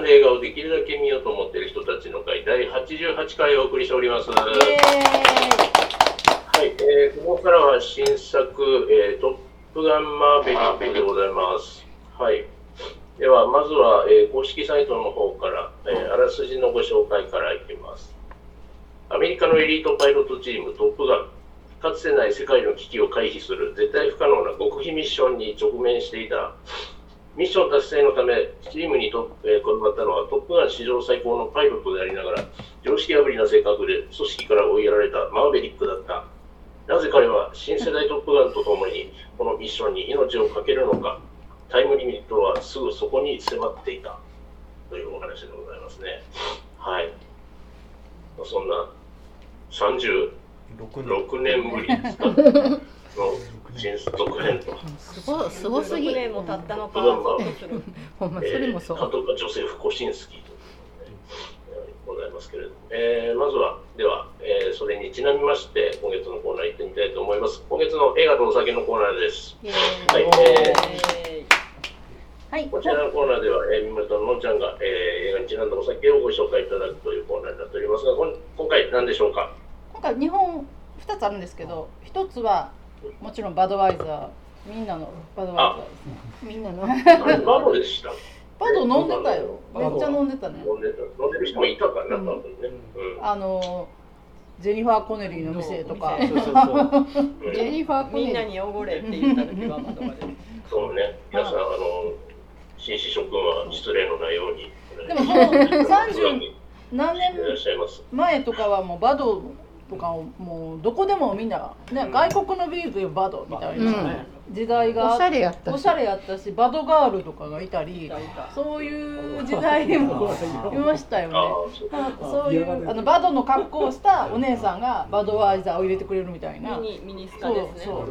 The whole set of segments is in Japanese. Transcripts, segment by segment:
の映画をできるだけ見ようと思っている人たちの会第88回をお送りしております。はい、えー、ここからは新作、えー、トップガンマーベリックでございます。はい。では、まずは、えー、公式サイトの方から、えー、あらすじのご紹介からいきます。アメリカのエリートパイロットチームトップガン、かつてない世界の危機を回避する絶対不可能な極秘ミッションに直面していたミッション達成のため、チームにと、えー、転がったのはトップガン史上最高のパイロットでありながら、常識破りな性格で組織から追いやられたマーベリックだった。なぜ彼は新世代トップガンとともにこのミッションに命を懸けるのか、タイムリミットはすぐそこに迫っていたというお話でございますね。はい。そんな36年ぶりの新 続編と。すごすごすぎ。年も経ったのか。ほんまそれもそう。監督はジョセフ・コシンスキーとございますけれども、えー、まずはでは、えー、それにちなみまして今月のコーナー行ってみたいと思います。今月の映画とお酒のコーナーです。はい。えーはい、こちらのコーナーでは、えー、みまとのんちゃんが、えー、映画にちなんだお酒をご紹介いただくというコーナーになっておりますが、今回何でしょうか？今回日本2つあるんですけど、1つはもちろんバドワイザーみんなのバドワイザーですね。みんなの。バドでした？バド飲んでたよ。めっちゃ飲んでたね。飲んでた。飲んでる人もいたからな、うん、ね、うん、あのジェニファー・コネリーの店とか。ジェニファー・コネリー。みんなに汚れって言った時はバドワイザーそうね。皆さんあの紳士諸君は失礼のないように。でもその30何年前とかはもうバドとかもうどこでもみんな、ね、外国のビールというバドみたいな、ねうん、時代がおしゃれやったし。おしゃれやったしバドガールとかがいたりそういう時代も いましたよね。そういうあのバドの格好をしたお姉さんがバドワイザーを入れてくれるみたいな。ミニミニスカですねそう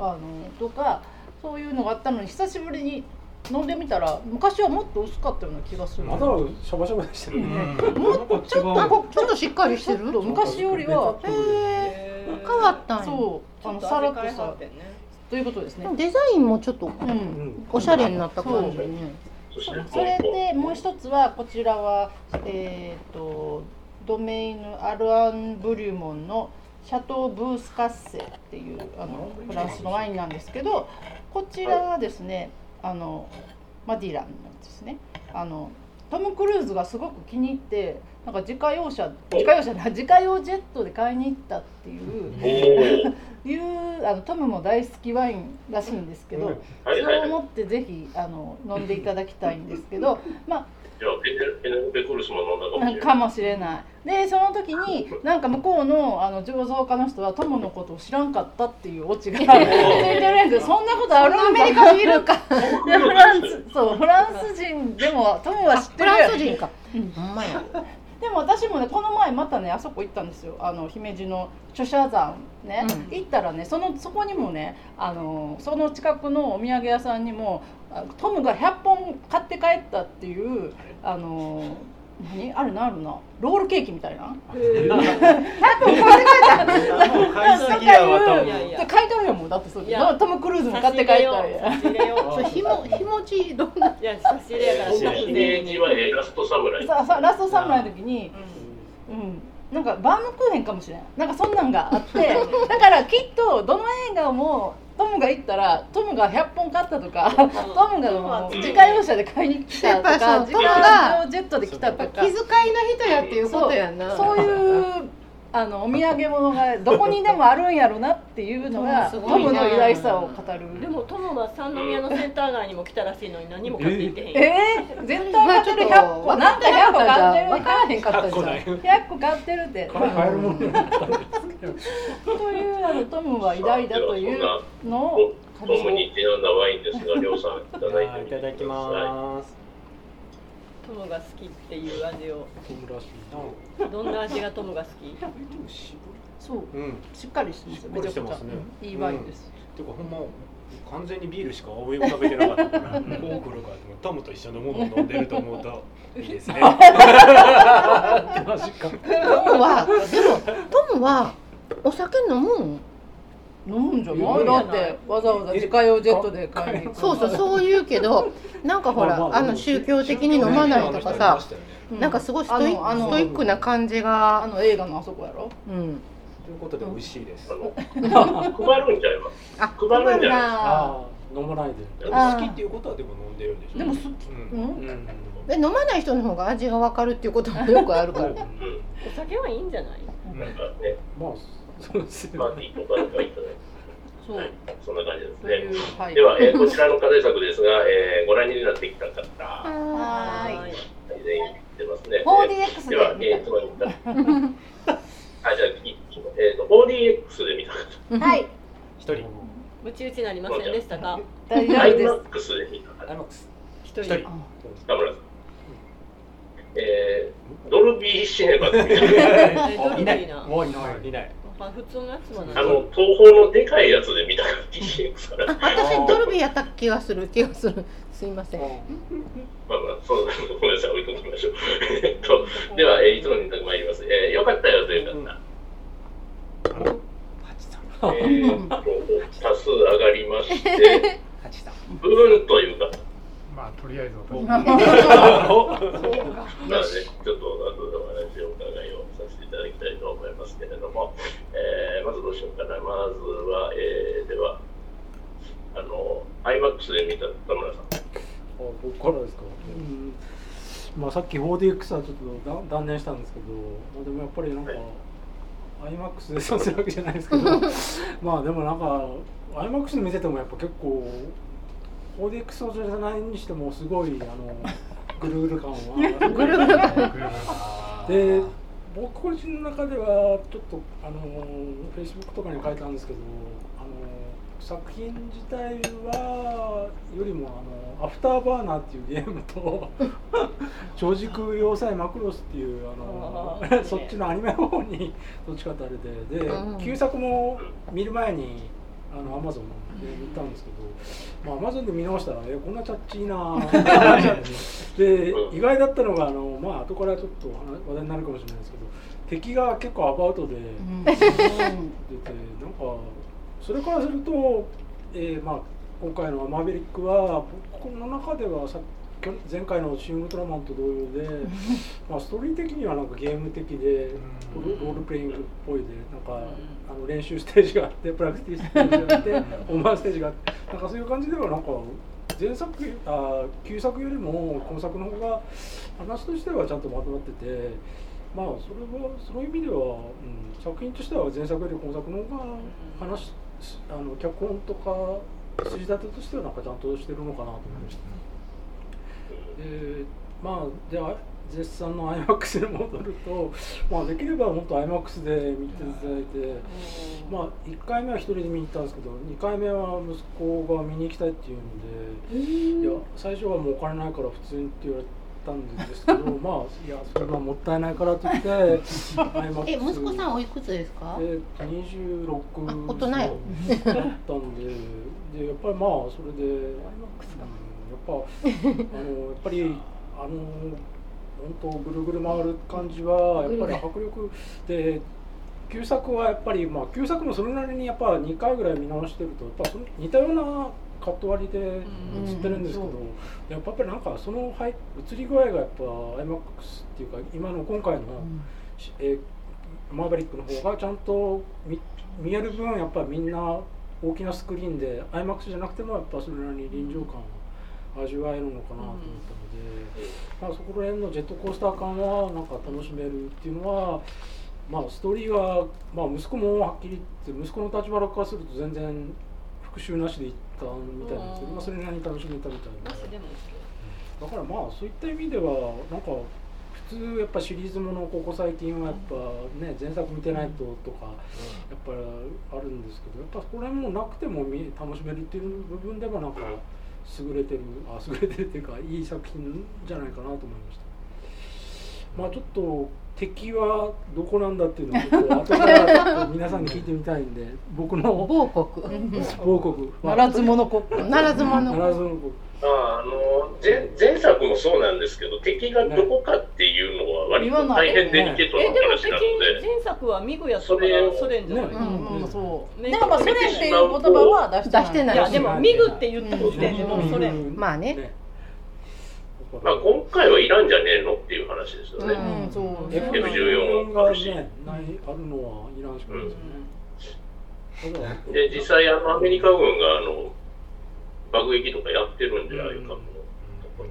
あのとかそういうのがあったのに久しぶりに飲んでみたら昔はもっと薄かったような気がする。まだシャバシャバでしたね、うん、もっとちょっとちょっとしっかりしてる？昔よりは。へえ変わったんそう。あのさらっとさ。ということですね。デザインもちょっと、うん、おしゃれになった感じね。それでもう一つはこちらはえっ、ー、とドメイヌ・アルアン・ブリュモンのシャトー・ブースカッセっていうあのフランスのワインなんですけどこちらはですね、あのマディランですね。あのトム・クルーズがすごく気に入ってなんか自家用車自家用車自家用ジェットで買いに行ったっていう いうあのトムも大好きワインらしいんですけど、そう思ってぜひあの飲んでいただきたいんですけどまあペネロペ・クルスも飲んだかもしれない。かもしれない。でその時になんか向こうのあの醸造家の人はトムのことを知らんかったっていうオチがついてるんですそんなことあるアメリカにいるかフランスそうフランス人でもトムは知ってるフランス人か、うん、ほんまやでも私もねこの前またねあそこ行ったんですよあの姫路の著者山ね、うん、行ったらねそのそこにもねあのその近くのお土産屋さんにもトムが100本買って帰ったっていうあの何？あるなあるなロールケーキみたいな。100本買って帰った。買いすぎやわ多分。買い取るよもうだってそう。トムクルーズも買って帰ったや。それひもひもちどんな？いや差し入れやから。差し入れはラストサムライ。ラストサムライの時に、うん。なんかバームクーヘンかもしれないなんかそんなんがあってだからきっとどの映画もトムが行ったらトムが100本買ったとか トムがもう自家用車で買いに来たとか自家用ジェットで来たとか。気遣いの人やっていうことやな。そういうあのお土産物がどこにでもあるんやろなっていうのが トムの偉大さを語る。でもトムは三宮のセンター街にも来たらしいのに何も買っていってへんえー、絶対買ってる100個なんか100個買ってる分からへんかったじゃん100個買ってるって。というあのトムは偉大だというのをトムにちなんだワインですが、りょうさんいただいていただきます。トムが好きっていう味を。どんな味がトムが好き？そう、うん、しっかりしてますめちゃくちゃ、ね、いいワインです、うん、てかほんま完全にビールしか思い浮かべてなかったから。こう来るかトムと一緒のものを飲んでると思うと いいですね。トムはでもトムはお酒飲むん？飲むんじゃない？だってわざわざ自家用ジェットで買いに行くそうそうそう言うけど なんかほらあの宗教的に飲まないとかさなんかすごいストイあのストイックな感じあがの映画のあそこやろ？うん。ということで美味しいです。あの配るんちゃいます。あ配るんじゃない？ああ。飲まないで。で好きっていうことはでも飲んでるんでしょ？でもすうん。うん。うん。で飲まない人の方が味が分かるっていうこともよくあるから。うん。お酒はいいんじゃない？なんかね、まあそうですよパーティーとかで書いたね。そうはい、そんな感じですそういね。うはい。では、えーこちらの課題作ですが、えーご覧になってきた方、ははい全員出ますね。4DX では、でえー、つまり見た。あ、じゃあ、いえっ、と、4DX で見た方。はい。一人。ムチ打ちになりませんでしたか？大丈夫です IMAX で見た方。アイマックス一人。田村さん。えー、ドルビーシネマで見たえどあいない。れがいいな。もういないいないまあ普通のやつはあ何の、東宝のでかいやつで見た方、DX から。あ私ドルビーやった気がする気がするすいませんまあまあ、そう、ごめんなさい、置いときましょう。えっと、では、えーいつものに参ります。えー、よかったよという方。ハチさんえー、と多数上がりまして、ハチさんうーんという方。まあとりあえず私 なので、ちょっと後でお話をお伺いをさせていただきたいと思いますけれども、えー、まずどうしようかな。まずは、えー、では、あの、IMAX で見た田村さん。あ僕からですか、うん。まあ、さっき 4DX はちょっと断断念したんですけど、まあ、でもやっぱりなんか、IMAX でそうするわけじゃないですけど まあでもなんか IMAX で見ててもやっぱ結構 4DX じゃないにしてもすごいあのぐるぐる感はぐる。ぐる感。で僕個人の中ではちょっとあの Facebook とかに書いたんですけどあの作品自体はよりもあのアフターバーナーっていうゲームと 超時空要塞マクロスっていうあのそっちのアニメの方にどっちかってあれでで、うん。旧作も見る前にあのアマゾンで見たんですけど、まあ、アマゾンで見直したらえこんなチャッチーな で意外だったのがあのまあ後からちょっと話話題になるかもしれないですけど敵が結構アバウトで出て、なんかそれからすると、えーまあ、今回の「マーベリックは」僕の中ではさきょ前回の「シン・ウルトラマン」と同様で、まあ、ストーリー的にはなんかゲーム的でロロールプレイングっぽいでなんかあの練習ステージがあってプラクティスステージがあって 本番ステージがあってなんかそういう感じではなんか前作あ旧作よりも今作の方が話としてはちゃんとまとまっててまあそれはそういう意味では、うん、作品としては前作より今作の方が話あの脚本とか筋立てとしてはなんかちゃんとしてるのかなと思いました。でまあでは絶賛の IMAX に戻ると、まあ、できれば本当 IMAX で見ていただいて、まあ、1回目は1人で見に行ったんですけど2回目は息子が見に行きたいっていうのでいや最初はもうお金ないから普通にって言われたんですけど まあいやそれはもったいないからって言って え息子さんおいくつですか？えーと26あ大人や。だったんででやっぱりまあそれで、うん、やっぱあのやっぱり あの本当ぐるぐる回る感じはやっぱり迫力で旧作はやっぱりまあ旧作もそれなりにやっぱ2回ぐらい見直してるとやっぱ似たようなカット割りで映ってるんですけど、やっぱりなんかそのはい映り具合がやっぱ IMAX っていうか今の今回の、しえーマーベリックの方がちゃんと見見える分やっぱりみんな大きなスクリーンで IMAX じゃなくてもやっぱそれなりに臨場感を味わえるのかなと思ったので、まあ、そこら辺のジェットコースター感はなんか楽しめるっていうのは、まあ、ストーリーは、まあ、息子もはっきり言って息子の立場からすると全然復習なしでいったみたいなんですけど、まあ、それなりに楽しめたみたいなだからまあそういった意味ではなんか普通やっぱシリーズものここ最近はやっぱね前作見てないととかやっぱりあるんですけどやっぱこれもなくても見楽しめるっていう部分ではなんか優れてるあ優れてるっていうかいい作品じゃないかなと思いました。まあちょっと敵はどこなんだっていうのをちょっと後から皆さんに聞いてみたいんで僕の某国。報告ならず者国。ならず者ならずの僕ああの前前作もそうなんですけど敵がどこかっていうのは割と大変デリケートな話なので、前作はミグやったからソ連じゃない、うんうんそう。ねでもまあソ連っていう言葉は出してない。出してない。いやでもミグって言った時点でもうソ連。まあね。まあ、今回はいらんじゃねえのっていう話ですよね。うんそう。F14 がねないあるのはイランしかないですよね。で、実際、あの、アメリカ軍が、あの、爆撃とかやってるんで、ああいう格好、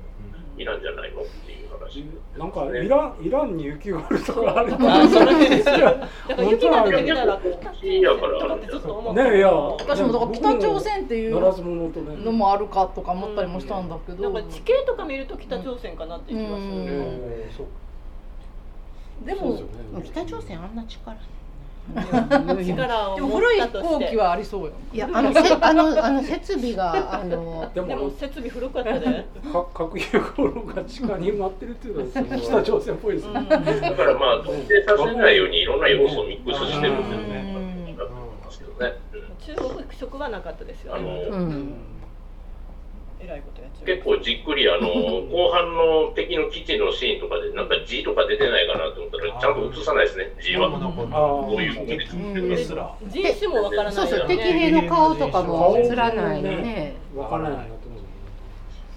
いらんじゃないのっていう話。なんかイランイランに雪が降るとかある。あそれです いやだから雪が降ってきたら本当にやから。とかってずっと思ってねいや私もだから北朝鮮っていうのもあるかとか思ったりもしたんだけど、なんか地形とか見ると北朝鮮かなっていう気がする、うん。えーそう。でもね。北朝鮮あんな力力をでも古い持ったとして。飛行機はありそうよ。いやあのせあのあの設備があのででもも設備古かったで、か核融合炉が地下に埋まってるっていうのは北朝鮮っぽいですね。だからまあ、特定させないようにいろんな要素をミックスしてるんですけどね。中国食はなかったですよあねの、うんえらいことやっちゃう。結構じっくりあの 後半の敵の基地のシーンとかでなんか字とか出てないかなと思ったらちゃんと映さないですね。字は。あどういうもわからないそうそうよね敵兵の顔とかも映らないね。わからないなってます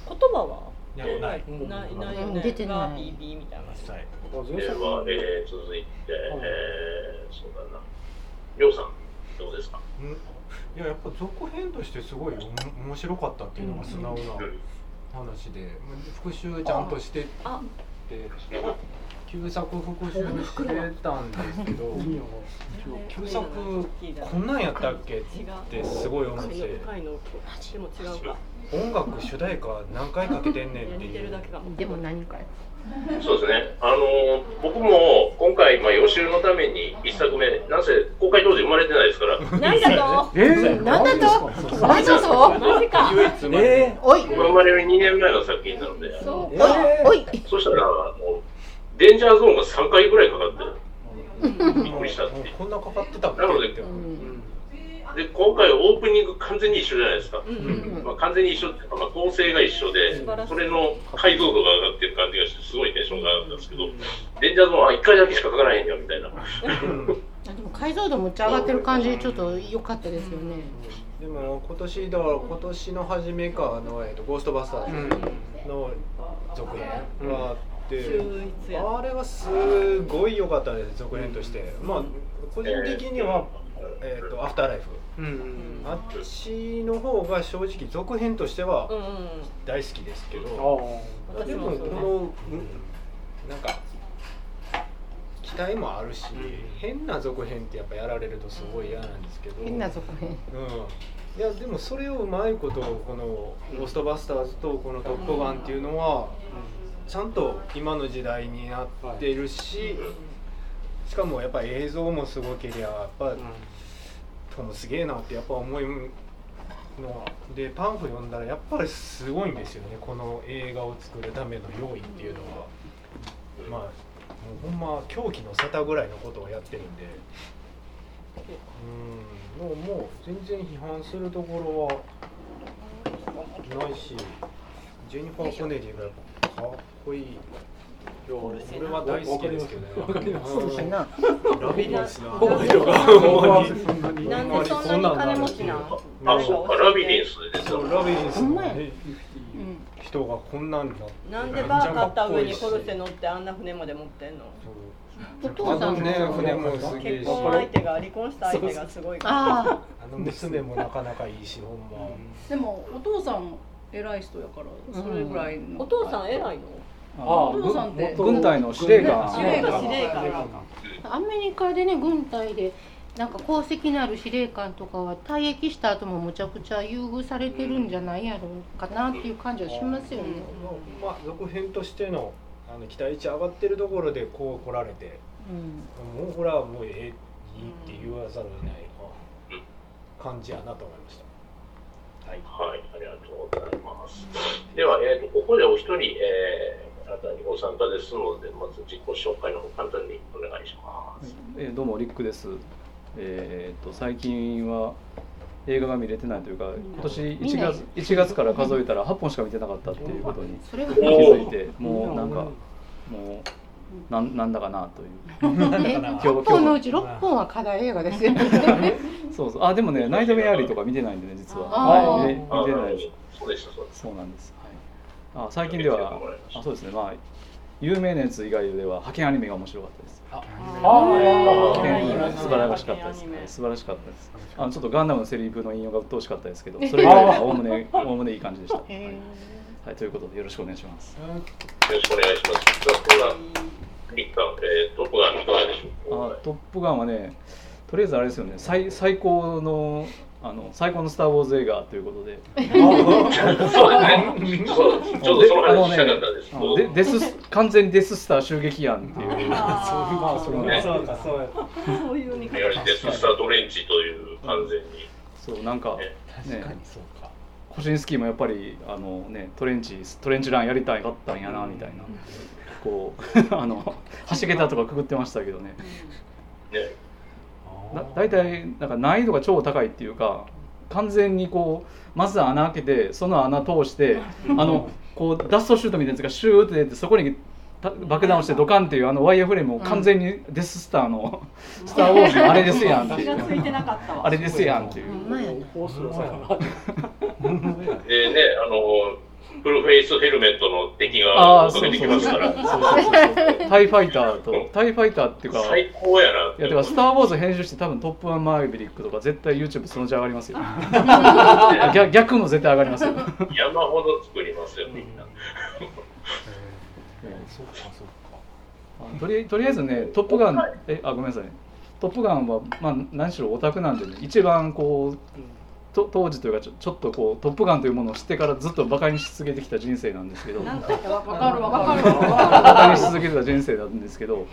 言葉は？ないないないね。出てない。みたいな。では、えー続いて、えーそうだな。りょうさんどうですか？うんいややっぱ続編としてすごい面白かったっていうのが素直な話で、復習ちゃんとしてってあ旧作復習してたんですけど旧作こんなんやったっけ？ってすごい思って。音楽主題歌何回かけてんねんっていう。るだけかもでも何かそうですね。あの僕も今回、まあ、予習のために一作目なんせ公開当時生まれてないですから。何だと？えー、なんだと？なんだと？マジか。えおい。生まれる2年前の作品なので。そうおいおい。そしたらあのデンジャーゾーンが3回ぐらいかかってるびっくりしたってこんなかかってたっけ？なのでってで今回オープニング完全に一緒じゃないですか、うんうんまあ、完全に一緒っていうか、まあ、構成が一緒でそれの解像度が上がってる感じがしてすごいテンションが上がったんですけどデンジャーゾーンは1回だけしかかからへんよみたいな。あでも解像度むっちゃ上がってる感じでちょっと良かったですよね。でも今年だから今年の初めかの、えっと、ゴーストバスターズの続編があって、あれはすごい良かったです続編として、まあ個人的には、えっとアフターライフ。うんうんあっちの方が正直続編としてはうんうん大好きですけど、あ私でもこもそうねの、うんなんか期待もあるし、変な続編ってやっぱやられるとすごい嫌なんですけど。変な続編。うん、いやでもそれをうまいことこの「ゴーストバスターズ」とこの「トップガン」っていうのはちゃんと今の時代になっているし、しかもやっぱ映像もすごけりゃやっぱトムすげえなってやっぱ思うのでパンフ読んだらやっぱりすごいんですよね。この映画を作るための用意っていうのは。まあもうほんま狂気の沙汰ぐらいのことをやってるんで。うん。もうもう全然批判するところはないしジェニファー・コネリーがやっぱかっこいい。俺は大好きですけどね。そうだなラビリンスな怖いよほんでそんなに金持ちなんあそうかラビリンスですよ。そうラビリンスのほんまや。ね人がこんなんだなんでバー買った上にコルセ乗ってあんな船まで持ってんの。お父さんね船もすげえし結婚相手が離婚した相手がすごいから。ああの娘もなかなかいいしほんま。でもお父さん偉い人やからそれぐらいの、お父さん偉いの？あお父さんって軍隊の司令官。司令官司令官あアメリカでね軍隊でなんか功績のある司令官とかは退役した後もむちゃくちゃ優遇されてるんじゃないやろうかなっていう感じはしますよね。まあ続編としてのあの期待値上がってるところでこう来られてうん。もうこれはもうええいいって言わざるを得ない感じやなと思いました。はい。はい、ありがとうございます。では、えー、とここでお一人、えー、新たにご参加ですので、まず自己紹介の方簡単にお願いします。えーどうもリックです。えー、と最近は映画が見れてないというか、今年1月1月から数えたら8本しか見てなかったっていうことにそれが気づいて、もうなんかもうなんなんだかなという。え6 本のうち6本は課題映画ですよね。そうそう。あでもねナイトメアリーとか見てないんでね実は。はい。見て見てない。ですそうでしたそうそうなんです、はい、あ最近ではあそうですね。まあ有名なやつ以外では派遣アニメが面白かったです。あ派遣いい素晴らしかったです素晴らしかったです。あのちょっとガンダムのセリフの引用が鬱陶しかったですけどそれ以外はおおむねおおむねいい感じでした、はいへはい、ということでよろしくお願いします。よろしくお願いします。トップガン、えー、トップガンいかがでしょう？か。あトップガンはねとりあえずあれですよね。最最高のあの最高の「スター・ウォーズ」映画ということでそうですね。そうちょっとその話したかったです。でデス完全にデススター襲撃案っていうまあそれもねそうかそうやそういう見いわゆるデススタートレンチという完全に。そうなんか確かにそうかコシンスキーもやっぱりあのねトレンチトレンチランやりたいかったんやなみたいなこう あの橋桁とかくぐってましたけどねね。だ大体なんか難易度が超高いっていうか完全にこうまず穴開けてその穴通してあのこうダストシュートみたいなやつがシューって出てそこにた爆弾をしてドカンっていうあのワイヤーフレームを完全にデススターの「スター・ウォーズ」のあれですやんっていう。気がついてなかったわ。あれですやんっていう。ほん。まやな。放送さで ね、あの、フルフェイスヘルメットの敵あが追あそうそういかけてきますから、そうそうそう。タイファイターとタイファイターっていうか最高やな。いやだから「スター・ウォーズ」編集して多分「トップガンマーヴェリック」とか絶対 YouTube そのうち上がりますよ。逆逆も絶対上がりますよ。山ほど作りますよ、みんな。そうかそうか。あとりとりあえずね「トップガン」えあごめんなさい。ね「トップガンは」まあ何しろオタクなんでね一番こうと当時というかちょちょっとこう「トップガン」というものを知ってからずっとバカにし続けてきた人生なんですけど。なんかわわかるわかるバカにし続けてた人生なんですけど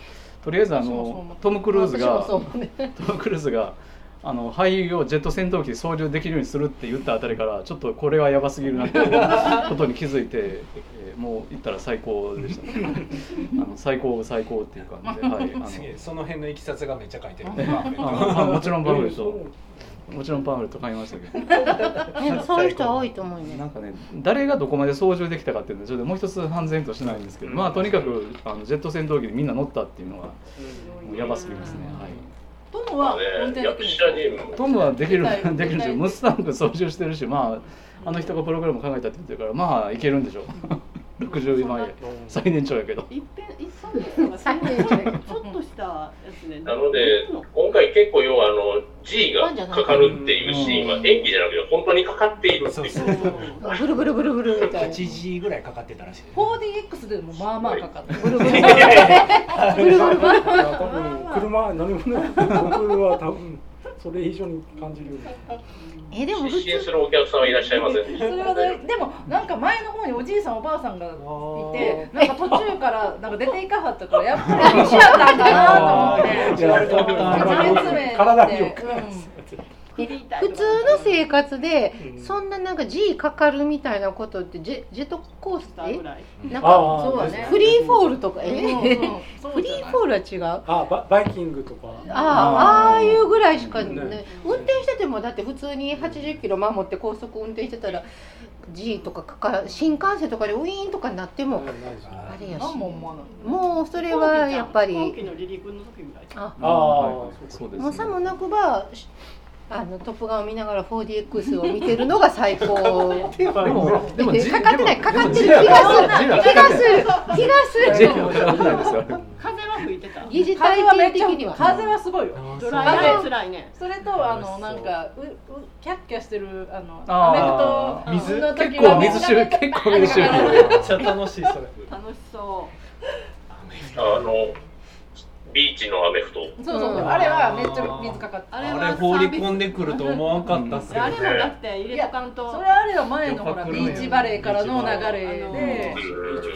とりあえずあのトム・クルーズがトム・クルーズがあの俳優をジェット戦闘機で操縦できるようにするって言ったあたりからちょっとこれはやばすぎるなっていうことに気づいて、えーもう言ったら最高でした。ね あの最高最高っていう感じで、はい、あの。すげえその辺のいきさつがめっちゃ書いてる。ああもちろんパンフレットもちろんパンフレット買いましたけど。ねそういう人多いと思うね。なんかね誰がどこまで操縦できたかっていうのはちょっともう一つ判然としないんですけどまあとにかくあのジェット戦闘機でみんな乗ったっていうのがもうやばすぎますね、はい。トムは。トムはできる できるんですよムスタング操縦してるしまああの人がプログラム考えたって言ってるからまあいけるんでしょう。60万円最年長やけど。一遍一そんなのがちょっとしたやつねなので、今回結構要はあの G がかかるっていうシーンは演技じゃなくて本当にかかっているっていう。ブルブルブルブルみたいな。8時ぐらいかかってたらしい 4DX でもまあまあかかってる。ブルブルブル車乗り物僕は多分それ以上に感じるように えでも普通。失神するお客さんはいらっしゃいません。で しそれはねでもなんか前の方におじいさんおばあさんがいてなんか途中からなんか出ていかはったからやっぱり一緒やったんだなと思って。体によく普通の生活でそんななんか G かかるみたいなことってジェジェットコースター？ぐらい。なんあかあそうだね。フリーフォールとかえうんうんフリーフォールは違う。ああババイキングとか。あああいうぐらいしかね。ね運転しててもだって普通に80キロ守って高速運転してたら G とかかか新幹線とかでウィーンとかになってもあれやし。何もうそれはやっぱり。あ。あそうですもうさもなくばしあのトップガンを見ながら 4DX を見てるのが最高。でもでもかかってないかかってる気がする。は気がする気がする。風は吹いてた疑似風はめっちゃ体験的には風はすごいよ辛いね辛いねそれとあのなんかううキャッキャしてるあのアメフト水の時結構水臭い結構水臭いめっちゃ楽しいそれ楽しそょあのビーチのアメフト。そうそう。そうあれはめっちゃ水かかってうああれれは放り込んでくると思わんかったっすけどあねれもだって入れとかんと。それあれは前のほらビーチバレーからの流れで。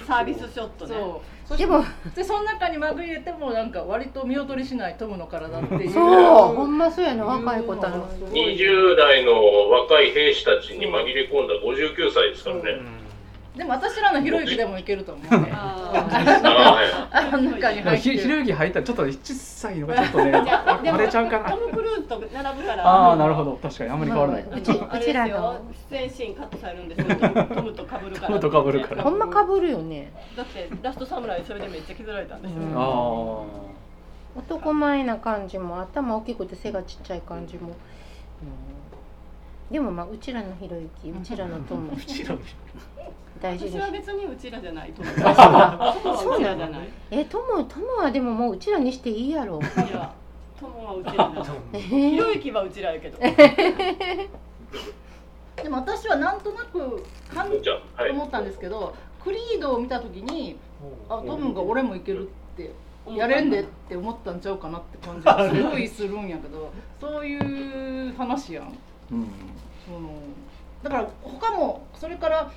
サービスショットね。そう。でもでその中にまぐれてもなんか割と見劣りしないトムの体っていう。そう。ほんまそうやな若い子たち20代の若い兵士たちに紛れ込んだ59歳ですからね。でも私らのひろゆきでもいけると思う。ね ああの中に入ってるひひろゆき入ったらちょっと小さいのがちょっとね 割れちゃうかな。トム・クルーズと並ぶから。ああなるほど。確かにあんまり変わらない。まあうち あれですよ。出演シーンカットされるんですよ。トムトムと被るから。トムと被るから。ほんまかぶるよね。だってラストサムライそれでめっちゃ削られたんですよ、うん。あ男前な感じも頭大きくて背がちっちゃい感じも、うん。でもまあうちらのひろゆきうちらのトム大事です。私は別にうちらじゃないと思うトムはうちらじゃないえトムトムはでももううちらにしていいやろ。いやトムはうちらじゃないえひろーゆきはうちらやけど。でも私はなんとなく感じじゃあ、はい。思ったんですけどクリードを見た時にあトムが俺もいけるってやれんでって思ったんちゃうかなって感じがすごいするんやけどそういう話やん。うん。そのだから他もそれから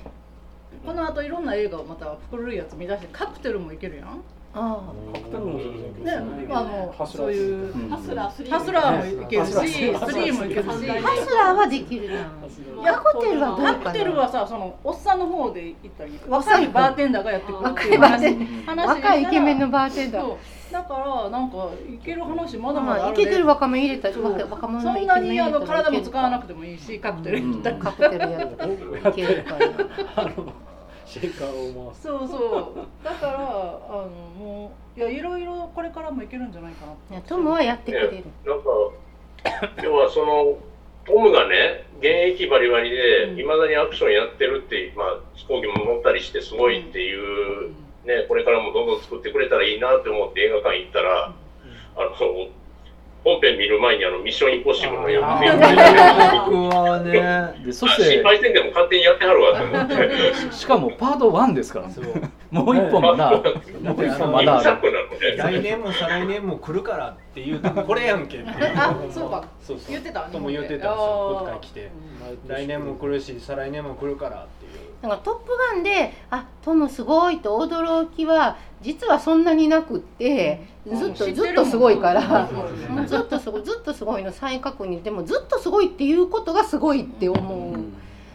この後いろんな映画をまた古いやつ見出してカクテルもいけるやん。あカクテルも全然いけねるあのそういう。うんハスラー3ハスラーもいけるしスリーもいけるし。あハスラーはできるな。カクテルはどうかな。カクテルはさそのおっさんの方で行ったらいい若いバーテンダーがやってくるって若いういバーテン話。若いイケメンのバーテンダーだからなんかいける話まだままだあるであイケてる若者入れた若若者そんなにあの体も使わなくててもいいしカクテル行ったらカクテルやったらいけるからあのシェイカーを回す。そうそう。だからあのもういやいろいろこれからもいけるんじゃないかなトムはやってくれる。なんか、要はその、トムがね、現役バリバリで、いまだにアクションやってるって、まあ、飛行機も乗ったりしてすごいっていう、ね、これからもどんどん作ってくれたらいいなって思って映画館行ったら、あの、本編見る前にあの、ミッションインポッシブルの予告編僕はね でそして失敗せんでも勝手にやってはるわと思って。しかもパート1ですからもう一本まだ。もう一本まだ。来年も再来年も来るからっていうとこれやんけっていう。あ そうか。そうそう。言ってたとも言ってた。んですよあー今回来て。来年も来るし再来年も来るからっていうなんか「トップガン」で「あトムすごい」と驚きは実はそんなになくってずっとずっとすごいからずっとすごいずっとすごいの再確認。でもずっとすごいっていうことがすごいって思う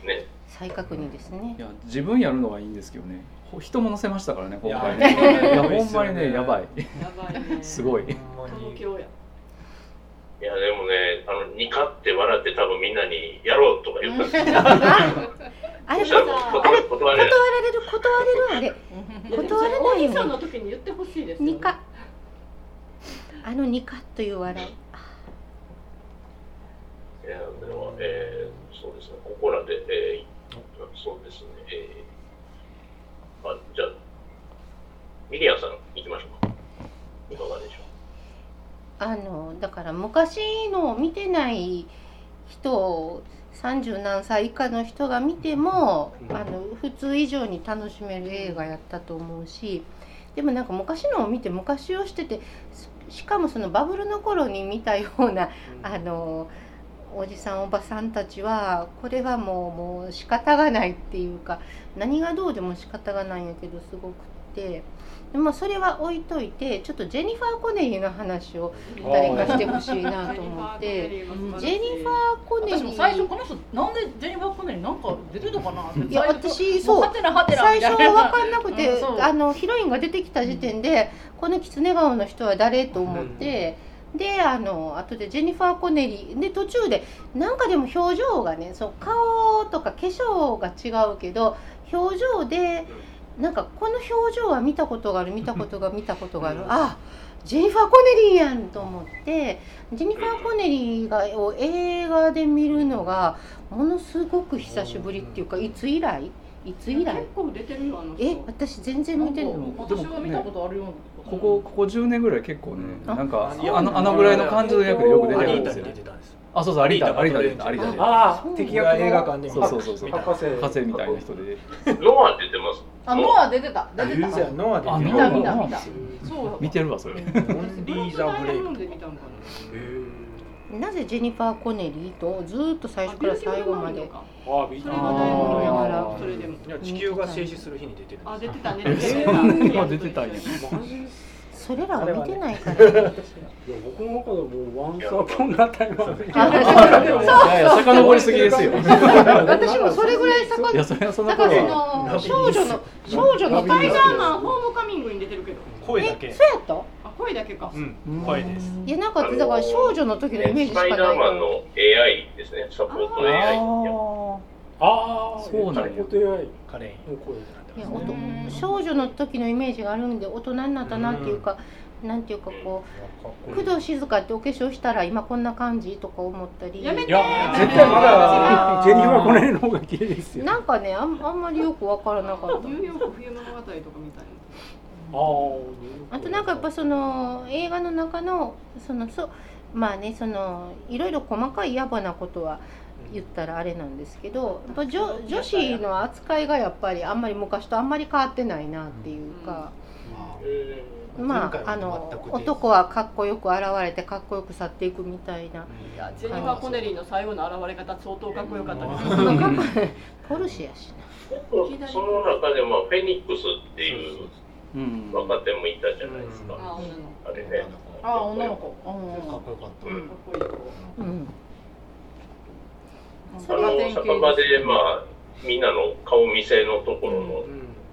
ね。再確認ですね。いや自分やるのはいいんですけどね。ほ人も乗せましたからね今回いね。やいやほんまにねやばい。やばいね。すごい。ほんまに。東京やいや、でもね、あの、ニカって笑って多分みんなにやろうとか言ったんですよ。あれ断断れる断れるあれ。断れないよの時に言ってほしいですよ、ね、ニカあのニカという笑い。いや、でも、えー、そうですね、ここらで、えー、そうですね、えー、あ、じゃあ、ミリアンさん行きましょうか。いかがでしょあのだから昔のを見てない人30何歳以下の人が見てもあの普通以上に楽しめる映画やったと思うしでもなんか昔のを見て昔をしててししかもそのバブルの頃に見たようなあのおじさんおばさんたちはこれはもうもう仕方がないっていうか何がどうでも仕方がないんやけどすごくってでもそれは置いといてちょっとジェニファー・コネリーの話を誰かしてほしいなと思って。ジェニファー・コネリ私も最初ーこの人なんでジェニファー・コネリーなんか出てたかなって。いや私そう。最初は分かんなくて、うんあのヒロインが出てきた時点で、この狐顔の人は誰と思って、であの後でジェニファー・コネリーで途中でなんかでも表情がねそう顔とか化粧が違うけど表情でなんかこの表情は見たことがある見たことが見たことがある、あジェニファー・コネリーやんと思ってジェニファー・コネリーがを映画で見るのがものすごく久しぶりっていうかいつ以来？いつ以来？結構出てるよあの人。え私全然見てないなんか私は見たことあるようなここここ10年ぐらい結構ねあなんかあのあのぐらいの感じの役でよく出てるんですよ。あそうそう有田有田有田出てた有田出てたああ敵役の映画館でそうそうそう。そう博士。風みたいな人で。う。ノア出てます。あノア出てた。出てた。ノアであ見見た見た。見た。そう。そう見てるわそれ。オンリーザブレイクで見たんかな。ぜジェニファー・コネリーとずーっと最初から最後まで。ああビーそれは大物やから。それでも。地球が静止する日に出てるあ出てた。ねえ 出てたそんなの出てたんやそそれらを見てないから、いや僕の中でもワンサーポンなタイムいやいや遡りすぎですよ私もそれぐらいさかだからその少女の少女のスパイダーマンホームカミングに出てるけど。声だけ。そうやった？あ声だけか。うん。声です。いやなんかだから少女の時のイメージしスパイかないからダーマンの AI ですね、サポート AI。ああそうなんや。ポテアイカレの声いやおと少女の時のイメージがあるんで大人になったなっていうか、なんていうかこう工藤静香ってお化粧したら今こんな感じとか思ったり。やめていや絶対まだジェニファー・コネルの方が綺麗ですよ。あなんかねあんあんまりよくわからなかった。ニューヨーク冬物語とかみたいな。ああとなんかやっぱその映画の中のそのそまあねそのいろいろ細かい野暮なことは言ったらあれなんですけどやっぱ女女子の扱いがやっぱりあんまり昔とあんまり変わってないなっていうか、まああの男はかっこよく現れてかっこよく去っていくみたいな、いやジェニファー・コネリーの最後の現れ方相当かっこよかったです、そのかっこポルシェやしなその中でもフェニックスっていううん若手もいたじゃないですか。あ女のあれね。ああ女の子。うんかっこよかった。うん。子かっこいい子。うんあの酒場でまあみんなの顔見せのところの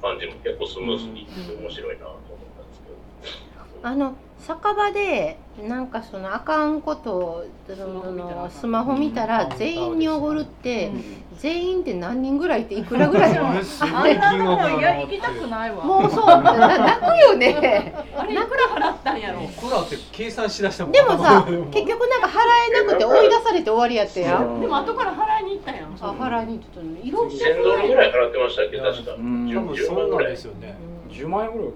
感じも結構スムーズに面白いなと思ったんですけど。あの酒場でなんかそのあかんことをそのスマホ見たら全員におごるって全員って何人ぐらいっていくらぐらい？あんなとこ行きたくないわ。もうそうな泣くよね。あれいくら払ったんやろいくらって計算しだしたもん。でもさ結局なんか払えなくて追い出されて終わりやったやん。でも後から払いに行ったやん。あ払いに行ってたのにいろんな1000ドルぐらい払ってましたっけ、確か。うん。多分そうなんですよね10万円ぐらいうん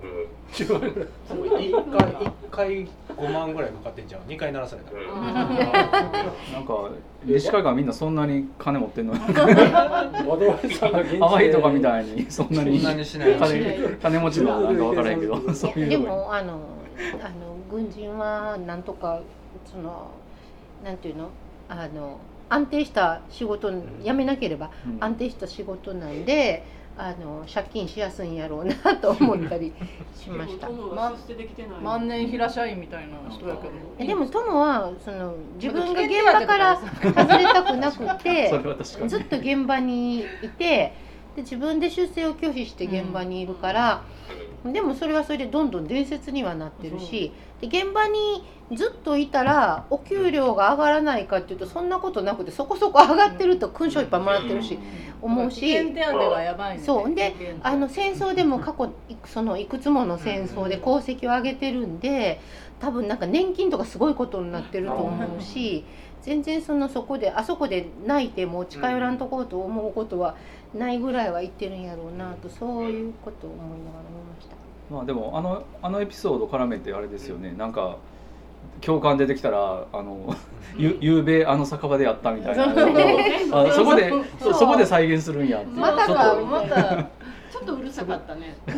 10万円ぐらい。一回一回5万ぐらいかかってんじゃん。2回鳴らされたうん。なんか西海岸みんなそんなに金持ってんのに。和田さんが現地で。ハワイとかみたいにそんなにそんなにしない。金金持ちのなんか分からへんけど。そういうでとこもあのあの軍人はなんとかそのなんていうの？あの安定した仕事辞めなければうん。安定した仕事なんであの借金しやすいんやろうなと思ったりしました。万年平社員みたいな人やけど。えでもトムはその自分が現場から外れたくなくて ずっと現場にいてで自分で出世を拒否して現場にいるから、でもそれはそれでどんどん伝説にはなってるし、で現場にずっといたらお給料が上がらないかっていうとそんなことなくてそこそこ上がってると勲章いっぱいもらってるし、思うし。危険手当がやばいね。そう。であの戦争でも過去いくそのいくつもの戦争で功績を上げてるんで多分なんか年金とかすごいことになってると思うし全然そのそこであそこで泣いても近寄らんとこうと思うことはないぐらいは言ってるんやろうなとそういうことを思いながら見ました。まあでもあのあのエピソード絡めてあれですよね。なんか共感出てきたらあのゆゆうべあの酒場でやったみたいな。あそこでそそこで再現するんやっていう。またかまた。ちょっとうるさかったね。そ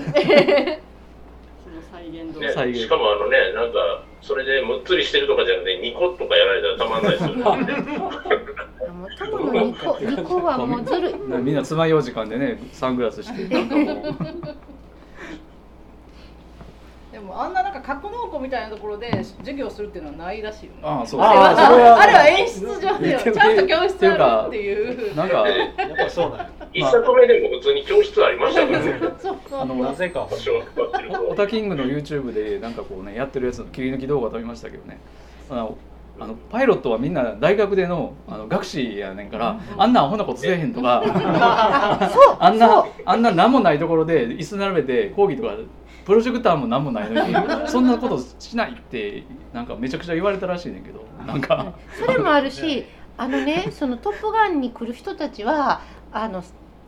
の再現度。しかもあのね、なんか、それでむっつりしてるとかじゃなくて、ニコとかやられたらたまんないですよね。もうトムのニコニコはもうずるみんな爪楊時間でねサングラスして。なんかもうでもあんななんか格納庫みたいなところで授業するっていうのはないらしいよね。ああそう。ああれはあれは演出上でよ。ちゃんと教室あるっていう。なんか やっぱそうなんや一作目でも普通に教室ありましたからね。あのなぜか。オタキングの YouTube でなんかこうねやってるやつの切り抜き動画撮りましたけどね。あのあのパイロットはみんな大学でのあの学士やねんから、あんなアホなことせえへんとか。あんなあんな何もないところで椅子並べて講義とかプロジェクターも何もないのにそんなことしないってなんかめちゃくちゃ言われたらしいねんけど。なんか。それもあるし、あのね、そのトップガンに来る人たちは、あの。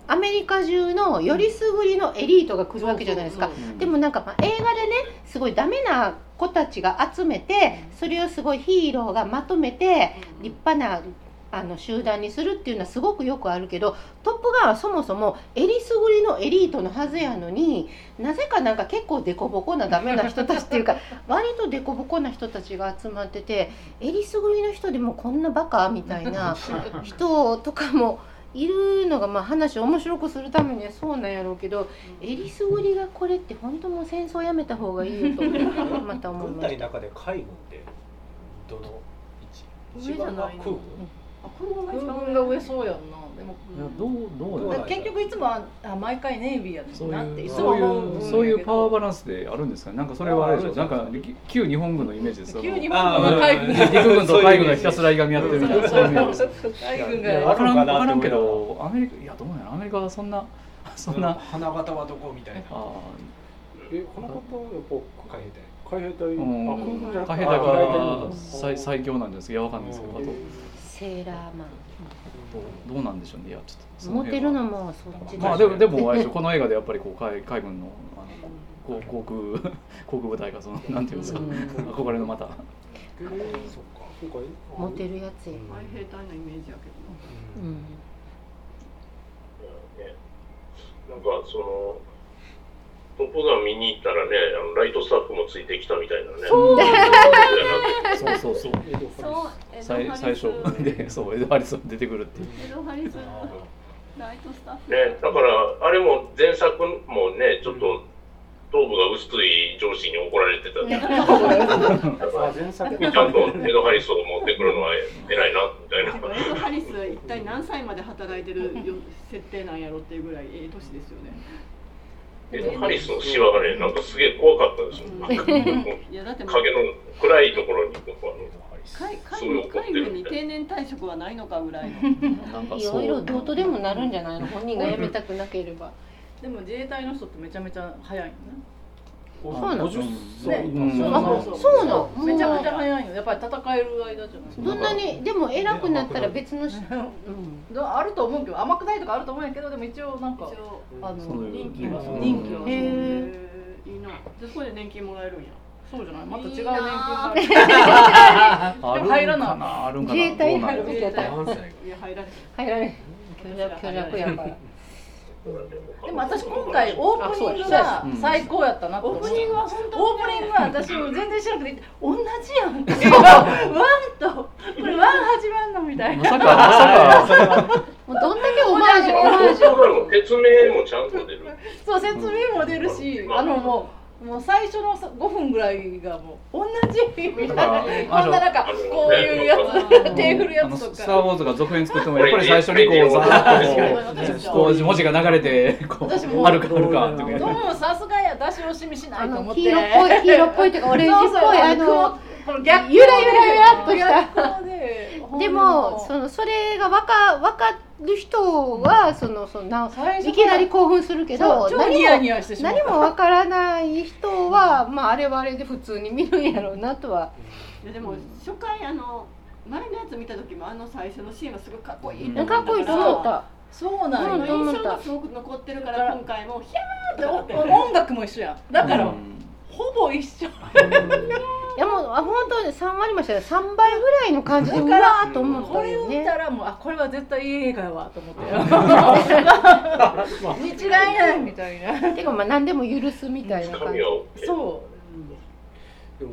アメリカ中のよりすぐりのエリートが来るわけじゃないですか。でもなんかまあ映画でねすごいダメな子たちが集めてそれをすごいヒーローがまとめて立派なあの集団にするっていうのはすごくよくあるけど「トップガン」はそもそもえりすぐりのエリートのはずやのになぜかなんか結構デコボコなダメな人たちっていうか割とデコボコな人たちが集まっててえりすぐりの人でもこんなバカみたいな人とかもいるのがまあ話を面白くするためにはそうなんやろうけどえりすぐりがこれって本当もう戦争やめた方がいいよとまた思い軍ました。隊の中で海軍ってどの位置上じゃないの空軍あ空軍が一番空軍が上そうやんなでもいやどうどうだ結局いつもああ毎回ネイビーやそうなっていつもうそういうパワーバラランスであるんですかね。なんかそれはあれでしょ。なんか旧日本軍のイメージですよ急にあ僕が海軍陸軍と海軍がひたすらいがみ合ってるみたいなそういう。イメージです海軍が。分からん分からんけどアメリカいやどうやらアメリカはそんなそんな花形はどこみたいな。あえこの方やっぱ海兵隊？海兵隊、海兵隊あが海最最強なんです。いやわかんないですけど。あとセーラーマン。どうどうなんでしょうねいやちょっとそモテるのもそっちまあでもでもあれでしょこの映画でやっぱりこう海海軍のあの航 航空航空部隊がそのなんていうんですかうん。憧れのまた。モテるやつや。海兵隊のイメージやけどうん。ね。なんかそのトップガン見に行ったらねあのライトスタッフもついてきたみたいなね。そうそうそう。最ハリス。最初。でそうエド・ハリスン出てくるっていう。エドハリスライトスタッフ。ね、だからあれも前作もねちょっと頭部が薄い上司に怒られてた。ちゃんとエド・ハリスを持ってくるのは偉いなみたいな。エドハリス一体何歳まで働いてるよ設定なんやろっていうぐらいええ年ですよねハリスのシワがねなんかすげえ怖かったですよ。いやだって影の暗いところにこうあの海すごい怒ってる海軍に定年退職はないのかぐらいの。いろいろどうとでもなるんじゃないの？本人が辞めたくなければ。でも自衛隊の人ってめちゃめちゃ早いのねそうなの？50ね。歳うんそうあそうそうなの？めちゃめちゃ早いのやっぱり戦える間じゃないどんなに？でも偉くなったら別のし、うん、あると思うけど甘くないとかあると思うんやけどでも一応なんか一応あのそういう任期はそう任期はへへえ。えいいな。でそこで年金もらえるんや。そうじゃない？また違う年いい金ながある。あるん入らない。かなあるんかな。自衛隊に入る。どうなんやべきやったら何歳いや入られへん入られん。虚弱虚弱やから。でも私今回オープニングが最高やったなオープニングは本当オープニングは私も全然知らなくて同じやん ワンとこれワン始まんのみたいな。まさかまさか。もうどんだけオマージュオマージュ。も説明もちゃんと出る。そう説明も出るしあのもうもう最初のさ5分ぐらいがもう同じみたいなこんななんかこういうやつ手振るやつとスター・ウォーズが続編作ってもやっぱり最初にこうザーッとこうこう文字が流れてこうあるかあるかとかどうもさすがや出し惜しみしないと思って黄色っぽい黄色っぽいというかオレンジっぽいあのこの逆ゆらゆらゆらっとした。ででもそのそれがわかわかる人はそのそのな最初いきなり興奮するけど何もニヤしてしまう何もわからない人はまああれはあれで普通に見るんやろうなとは。いやでも初回あの前のやつ見た時もあの最初のシーンはすごいかっこいい。うん。かっこいいと思った。そうなんようん印象がすごく残ってるから今回もヒャーって音楽も一緒やん。だから、うん。ほぼ一緒。い やもうあ本当に三割りましたよ。三倍ぐらいの感じでうわと思っこれたよね。を見たらもうあこれは絶対いい映画やわと思って。日違いないみたいな。てかまあ何でも許すみたいな感じ。神。は OK そでも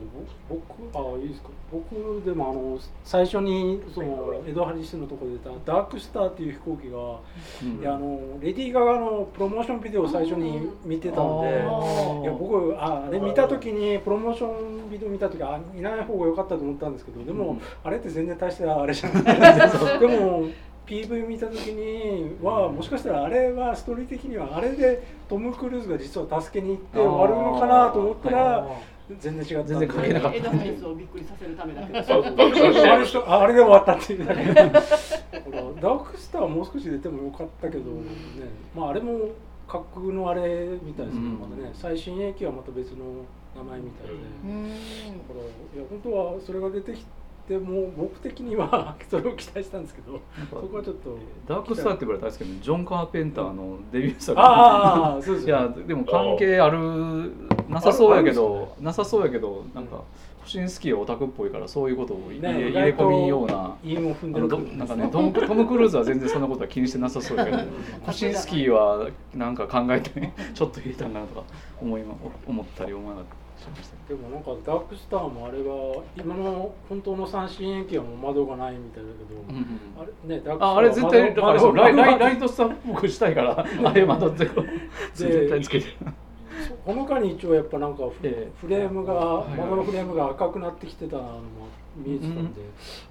ぼ僕あいいですか？僕でもあの最初にそのエド・ハリスのところで出たダークスターっていう飛行機が、うん。いやあのレディー・ガガのプロモーションビデオを最初に見てたんで、あー。いや僕ああれ見た時にプロモーションビデオ見た時あいない方が良かったと思ったんですけどでも、うん。あれって全然大したあれじゃない。でも PV 見た時にはもしかしたらあれはストーリー的にはあれでトム・クルーズが実は助けに行って終わるのかなと思ったら全然違った。んで全然関係なかった。エドハリスをびっくりさせるためだけど。あああれで終わったっていうだけ。ダークスターはもう少し出てもよかったけど、ね。まあ、あれも架空のあれみたいですけど、うん。またね最新鋭機はまた別の名前みたいで、うん。だからいや本当はそれが出てきても僕的には それを期待したんですけどそこはちょっとダークスターって言われたんですけどジョン・カーペンターのデビュー作。ああそうですいやでも関係あるなさそうやけどなさそうやけどなんかコシンスキーはオタクっぽいからそういうことを入れ,、ね入れ込みような。韻を踏んであのどるなんかねトムトム・クルーズは全然そんなことは気にしてなさそうやけどコシンスキーはなんか考えてちょっと入れたんかなとか思いま思ったり思わなかっしましたでもなんかダークスターもあれが今の本当の三振円形はもう窓がないみたいだけど、あれねダークスターああれ絶対だからそうライライライトトスターっぽくしたいからあれ窓って絶対つけて。ほのかに一応やっぱなんかフ,、レームがはいはい窓のフレームが赤くなってきてたのも見えてたんで、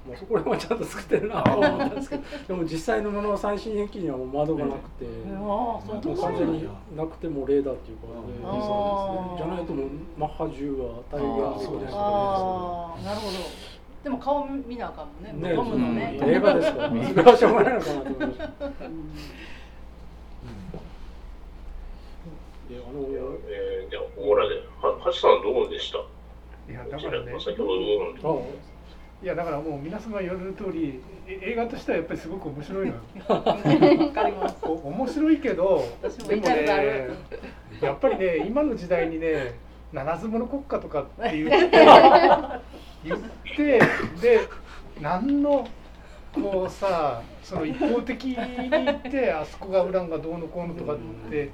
もうそこら辺はちゃんと作ってるなと思ったんですけどでも実際のものは最新駅にはもう窓がなくて、ああもう完全になくてもレーダーっていうか、あね。ーじゃないともうマッハ10は大概あーそうですね。ああなるほど。でも顔見なあかんもんね。ね。のね、映画ですから、それはしょうがないのかなと思いました。であのえー、ではオーラで、は橋さんどうでした？いやだかららね先ほどのいやだからもう皆さんが言われる通りえ映画としてはやっぱりすごく面白いのよ。わかります。お面白いけどでもねやっぱりね今の時代にね七つ物国家とかって言って言ってで何のこうさその一方的に言ってあそこがウランがどうのこうのとかって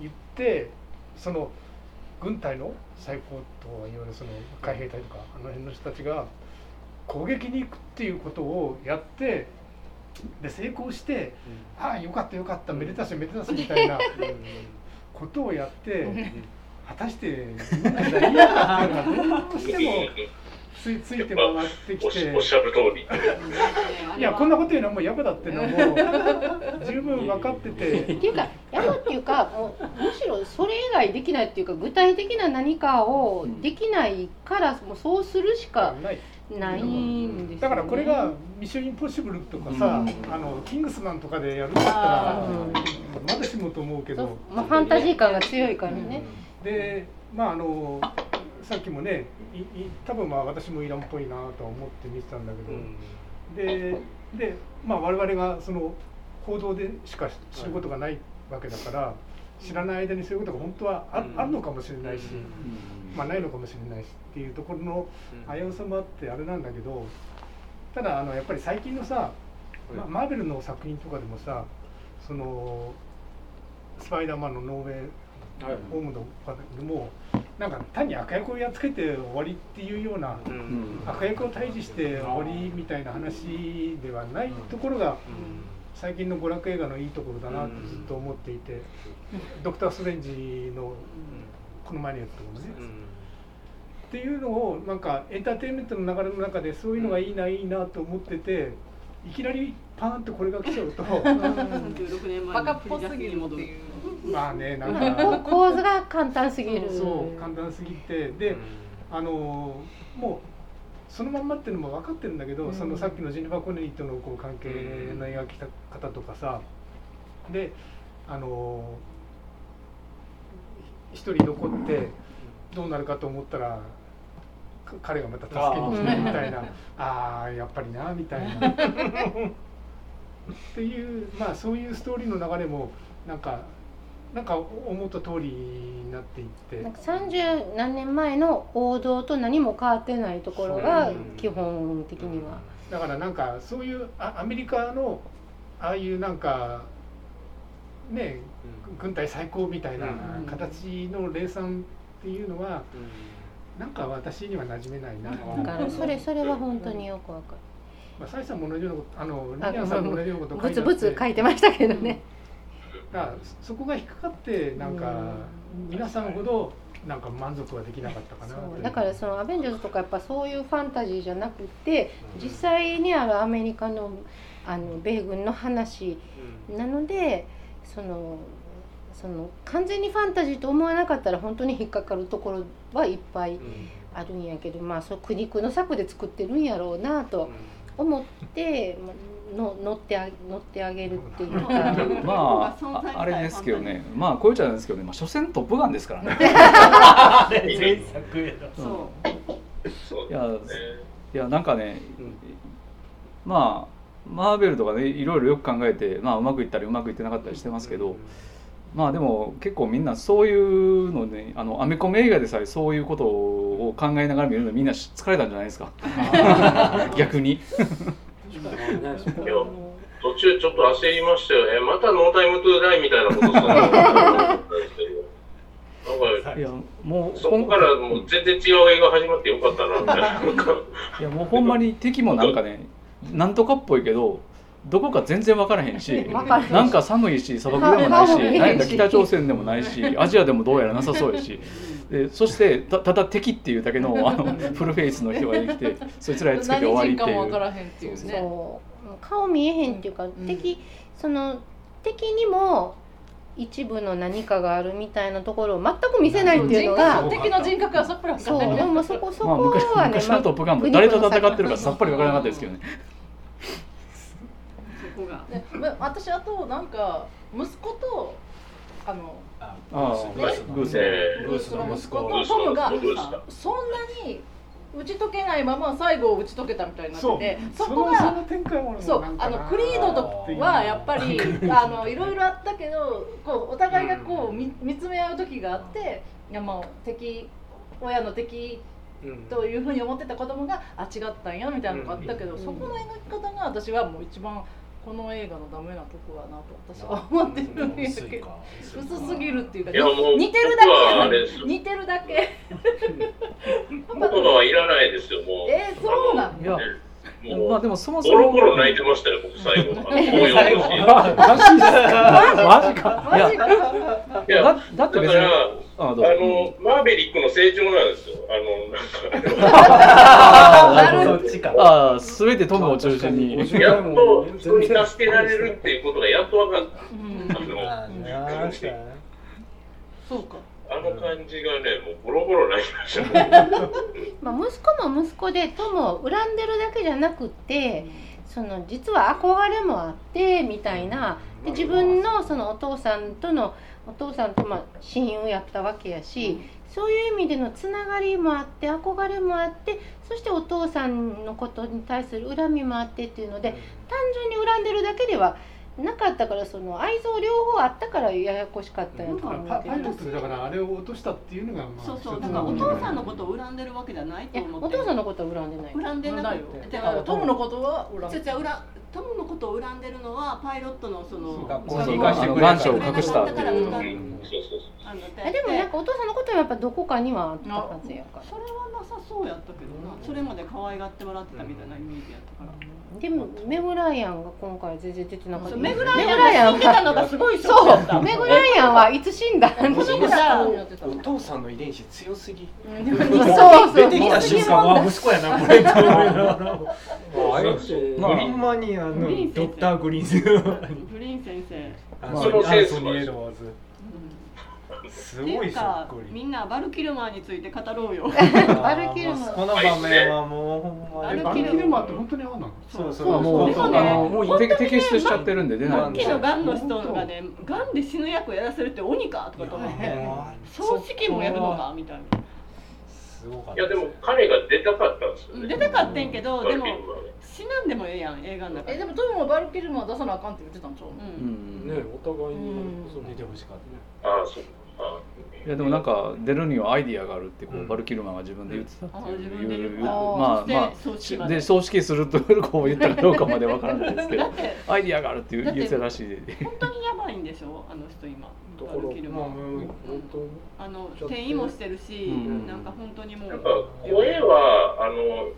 言ってその軍隊の最高といわゆるその海兵隊とかあの辺の人たちが攻撃に行くっていうことをやってで成功して、ああよかったよかっためでたしめでたしみたいなことをやって果たして今の時代いいのかっていうのがどうしてもついついて回ってきてしおっしゃる通り。いやこんなこと言うのはもうやぶだっていうのはもう 十分分かってて。っていうかやるっていうかもうむしろそれ以外できないっていうか具体的な何かをできないからもうそうするしかないんですだからこれが「ミッションインポッシブル」とかさ、うん。あのキングスマンとかでやるんだったらあまだしもと思うけどまあ、ファンタジー感が強いからね、でまああのさっきもねいい多分まあ私もイランっぽいなとは思って見てたんだけど、ででまあ我々がその報道でしか知ることがないわけだから、知らない間にそういうことが本当はあ,、あるのかもしれないし、まあないのかもしれないしっていうところの危うさもあってあれなんだけどただあのやっぱり最近のさ、まマーベルの作品とかでもさそのスパイダーマンのノーウェイホームのとかでもなんか単に悪役をやっつけて終わりっていうような、悪役を退治して終わりみたいな話ではないところが、最近の娯楽映画のいいところだなってずっと思っていて、ドクター・ストレンジのこの前のやつとかもね、っていうのをなんかエンターテインメントの流れの中でそういうのがいいないいなと思ってていきなりパーンってこれが来ちゃうと。36年前バカっぽすぎる。っていうまあねなんこか構図が簡単すぎる。そう簡単すぎて。で、あのもうそのまんまっていうのも分かってるんだけど、うん。そのさっきのジェニファー・コネリーとのこう関係の描き方とかさ。であの一人残ってどうなるかと思ったらか彼がまた助けに来てみたいな。ああーやっぱりなみたいな。っていうまあそういうストーリーの流れもなんかなんか思った通りになっていって。なんか30何年前の王道と何も変わってないところが基本的には。だからなんかそういうあアメリカのああいうなんかね軍隊最高みたいなうん形の霊産っていうのはなんか私には馴染めないな。だからそれそれは本当によくわかる。まあ、サイさんも同じようなことあのリアさんも同じようなことブツブツ書いいてましたけどね。だからそこが引っかかってなんか皆さんほどなんか満足はできなかったかな。だからそのアベンジャーズとかやっぱそういうファンタジーじゃなくて実際にあるアメリカのあの米軍の話なのでそのその完全にファンタジーと思わなかったら本当に引っかかるところはいっぱいあるんやけどまあそう苦肉の策で作ってるんやろうなと思ってまあの乗ってあ乗ってあげるっていうか。まあ ああれですけどね。まあこういうちゃなんですけどね、まあ、所詮トップガンですからね。そう。いや。いやなんかね、まあマーベルとかねいろいろよく考えて、まあ、うまくいったりうまくいってなかったりしてますけど、まあでも結構みんなそういうのねあのアメコミ映画でさえそういうことを考えながら見るのみんな疲れたんじゃないですか。逆に。いや途中ちょっと焦りましたよね。またノータイムトゥーダイみたいなこといやもうそこからもう全然違う映画始まってよかったなみたいな。いやもうほんまに敵もなんかね なんとかっぽいけどどこか全然分からへんし なんか寒いし砂漠でもないし 北朝鮮でもないしアジアでもどうやらなさそうやし。でそしてたただ敵っていうだけの あのフルフェイスの人ができてそいつらにつけて終わりっていう。何人かも分からへんっていうねそう。顔見えへんっていうか、敵その敵にも一部の何かがあるみたいなところを全く見せないっていうのが敵の人格はさっぱり分かそうらないでもそこそまあこ昔はね、昔の「トップガン」も誰と戦ってるかさっぱり分からなかったですけどねそこが。でま私あとなんか息子とあのああグースえグースの。息子とトムがそんなに打ち解けないまま最後打ち解けたみたいになっててそこのその？がそうあのクリードとはやっぱりあのいろいろあったけどこうお互いがこう見見つめ合う時があっていやもう敵親の敵というふうに思ってた子供があ違ったんやみたいなのがあったけど、そこの描き方が私はもう一番この映画のダメなとこだなと私は思ってるんやけど。薄すぎるっていうか。似てるだけ。似てるだけ。言葉はいらないですよ、もう。えーそうなのいや。もうまあでもそもそボロもボロ泣いてましたよ、僕、最後。あの。紅葉のシーンマジか。いやだだって別に。あの、マーベリックの成長なんですよ。あの、なんか、あああ全てトムを中心に。やっと人に助けられるっていうことがやっと分かった。あの、そうか。あの感じがね、もうボロボロ泣きました。ね。まあ、息子も息子でトムを恨んでるだけじゃなくってその実は憧れもあってみたいな。で自分のそのお父さんとのお父さんとまあ親友やったわけやし、そういう意味でのつながりもあって憧れもあってそしてお父さんのことに対する恨みもあってっていうので単純に恨んでるだけではなかったからその愛憎両方あったからややこしかったんやと思うけどパパイロットでだからあれを落としたっていうのがまあそうそう。だからおの父さんのことを恨んでるわけじゃないと思って。お父さんのことは恨んでない。恨んでないよ。てだからトムのことは恨ちょちょ恨トムのことを恨んでるのはパイロットのその学校に行かしてくれ願書を隠したってだからいううんそうそうそう。あのあでもなんかお父さんのことはやっぱどこかにはあったはずやからそれはなさそうやったけどなそれまで可愛がってもらってたみたいなイメージやったからでもメグライアンが今回全然出てなかった。メグライアンが死んでたのがすごいショックそやった。うメグライアンはいつ死んだ？この子さお父さんの遺伝子強すぎ。そうそう出てきた瞬間は息子やなこれ。グリーンマニアのドクター・グリーン先生。グリーン先生。そのすってごいみんなバルキルマーについて語ろうよ。バルキルマー。この場面はもバルキルマーって本当に合わないそう。そう。まあもうでもう摘摘出しちゃってるんで出ない末んで。期のがんの人がねがんで死ぬ役をやらせるって鬼か？とかと思って葬式もやるのか？みたいな。すごかっいや、でも彼が出たかったんですよね。出たかってんけどでも死なんでもええやん映画の中で。えでもトムもバルキルマー出さなあかんって言ってたんちゃう？のううん。んねお互いにうん。そう出てほしかったね。ああ、そう。あいやでもなんか出るにはアイディアがあるってこううん。バルキルマンが自分で言ってたっていうまあまあでで葬式すると こう言ったかどうかまでわからないですけど アイディアがあるって言って言ってたらしいで。本当にやばいんでしょ？あの人今。バルキルマ。ーまあもう本当。あの転移もしてるし、うん。なんか本当にもう。なんか声はあの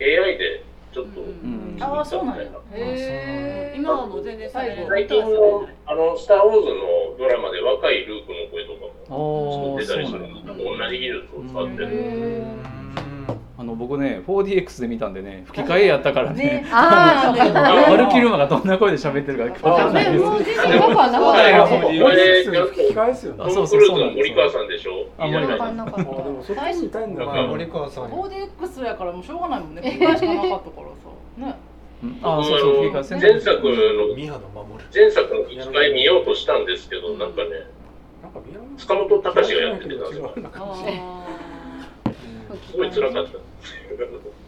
AI でちょっと、うん。うんああそうなんや。へえ今はもう全然喋れない最近のあの「スター・ウォーズ」のドラマで若いルークの声とかあもー作ってたりするん同じ技術を使ってる、あの僕ね 4DX で見たんでね吹き替えやったからね。あーバルキルマンがどんな声で喋ってるか わかんない。ですもう全然よくはなかそうだよ吹き返すよ。ねあトム・クルーズの森川さんでしょ？あん。なかっあでもそっち見たいんだまあ森川さん 4DX やからもうしょうがないもんね。繰り返しかなかったからさ。ね。うん。あそうそう吹き替え先前作の宮野守る前作の吹き替え見ようとしたんですけどなんかねなんか宮塚本隆がやってたんですよ。すごい辛かった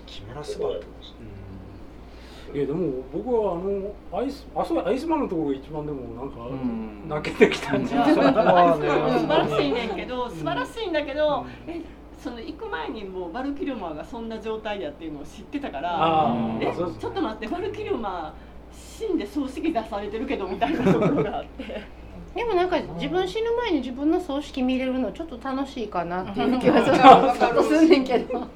木村昴いやでも僕はあのアイスあそうアイスマンのところが一番でもなんかん。泣けてきたんじゃーないか。なまあね。素晴らしいねんけど素晴らしいんだけど、えその行く前にもうバルキルマーがそんな状態やっていうのを知ってたからあえちょっと待ってバルキルマー死んで葬式出されてるけどみたいなところがあって。でもなんか自分死ぬ前に自分の葬式見れるのちょっと楽しいかなっていう気はちょっとちょっとすんねんけど。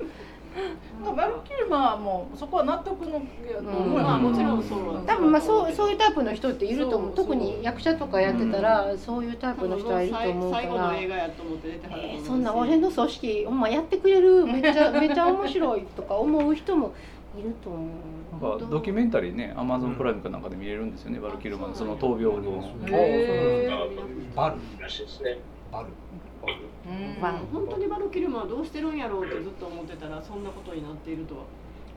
バルキルマはもうそこは納得のやと思うよまあもちろんそう多分まあそうそういうタイプの人っていると思う。そう特に役者とかやってたら、そういうタイプの人はいると思うか最後のら映画やと思って出てはると思うしえーそんな俺の組織お前やってくれるめっちゃめっちゃ面白いとか思う人もいると思う。なんかドキュメンタリーねアマゾンプライムかなんかで見れるんですよね、バルキルマンその闘病の。へバル。らしいですね。バルうん。まあ本当にバルキルマはどうしてるんやろうってずっと思ってたらそんなことになっているとは。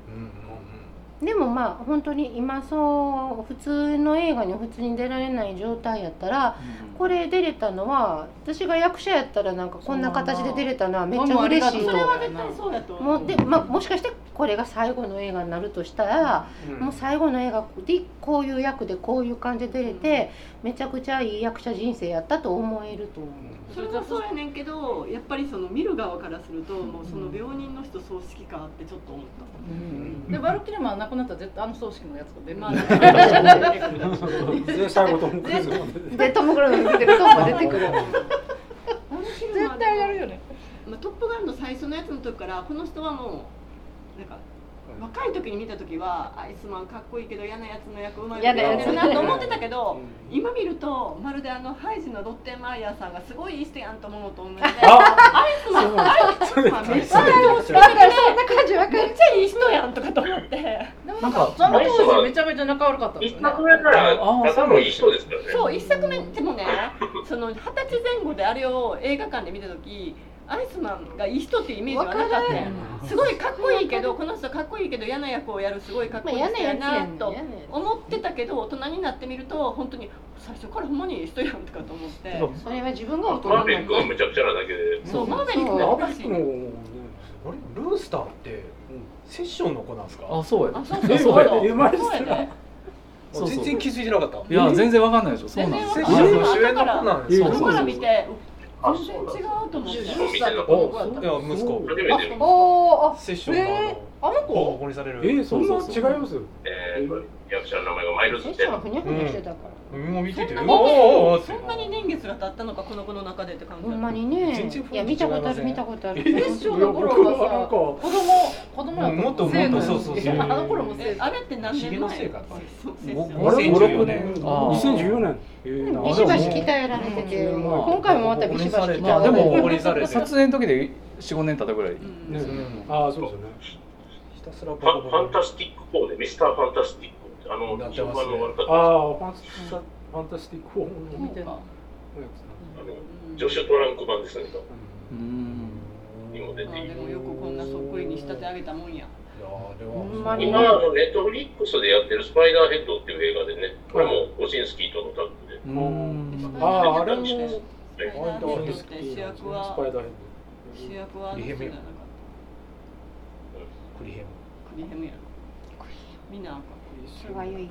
うんうんでもまあ本当に今そう普通の映画に普通に出られない状態やったらこれ出れたのは私が役者やったらなんかこんな形で出れたのはめっちゃ嬉しいとそれは絶対そうやと思う。もうで、まあ、もしかしてこれが最後の映画になるとしたら、もう最後の映画でこういう役でこういう感じで出れてめちゃくちゃいい役者人生やったと思えると思う。それはそうやねんけどやっぱりその見る側からするともうその病人の人葬式かってちょっと思った、でバルキルマは亡くなったら絶対あの葬式のやつが出るまあ全最後ともクイズがでトム・クルーズ出てくるトムが出てくる。絶対やるよね。まあ、トップガンの最初のやつの時からこの人はもうなんか若い時に見た時はアイスマンかっこいいけど嫌なやつの役うまいことやってるなと思ってたけど今見るとまるであのハイジのロッテンマイヤーさんがすごいいい人やんと思うのと同じでアイスマンアイスマンめっちゃ常識的でそんな感じわかるめっちゃいい人やんとかと思ってなんかその当時めちゃめちゃ仲悪かったんです一よね作目から。ただのいい人ですからね。そう一作目でもねその二十歳前後であれを映画館で見た時アイスマンがいい人っていうイメージはなかった。わかねすごいかっこいいけどこの人かっこいいけど嫌な役をやるすごいかっこいい人やなと思ってたけど大人になってみると本当に最初からほんまにいい人やんとかと思って。それは自分が大人マーベリックがむちゃくちゃなだけで。そう。マーベリックがおかしいアベックのねあれルースターってセッションの子なんですか？あそうや。あそうそう全然気づいてなかった？いや全然わかんないでしょそう全なんです。然わかんない。セッションの主演の子なんですそうそう後から見てあ、全然違そうと思って。10歳とかの子やった。いや息子。セッションの。えーあのボコボ子コにされる。えー、そんな違います？えー、役者の名前がマイルズ・テンはふにゃふにゃしてたから。もう見ててそんなおーおーおーそんなに年月が経ったのかこの子の中でって感じ。ほんまに全ね然雰囲気違いません。いや見たことある見たことある。セッションの頃僕はさ子供子供やったもっともっとそうそうそう。あの頃もえあれって何年前ヒゲのせいかそうごあれ2014 5、6年年あー2014年えー。なビシバシ鍛えられててうん。今回もまたビシバシ鍛えまあでられて。もボコにされて撮影の時で45年経ったぐらい、うんねう。んああそうですよね。ひたすらボファンファコボコンタスティック4で、ミスター・ファンタスティックって、あの、なって順ますね。番の悪かった。ああファンタファンタスティック4の見てない。あのジョシュ・トランク版ですね、うん。にも出まあている。でもよくこんなそっくりに仕立て上げたもんや。今、あのネットフリックスでやってるスパイダーヘッドっていう映画でね、これもオシンスキーとのタッグで。うん。あああれもスはいパイダーヘッドって主役は主役はあの人じゃなかったクリヘムクリヘムやろみんなあかんそれは良い。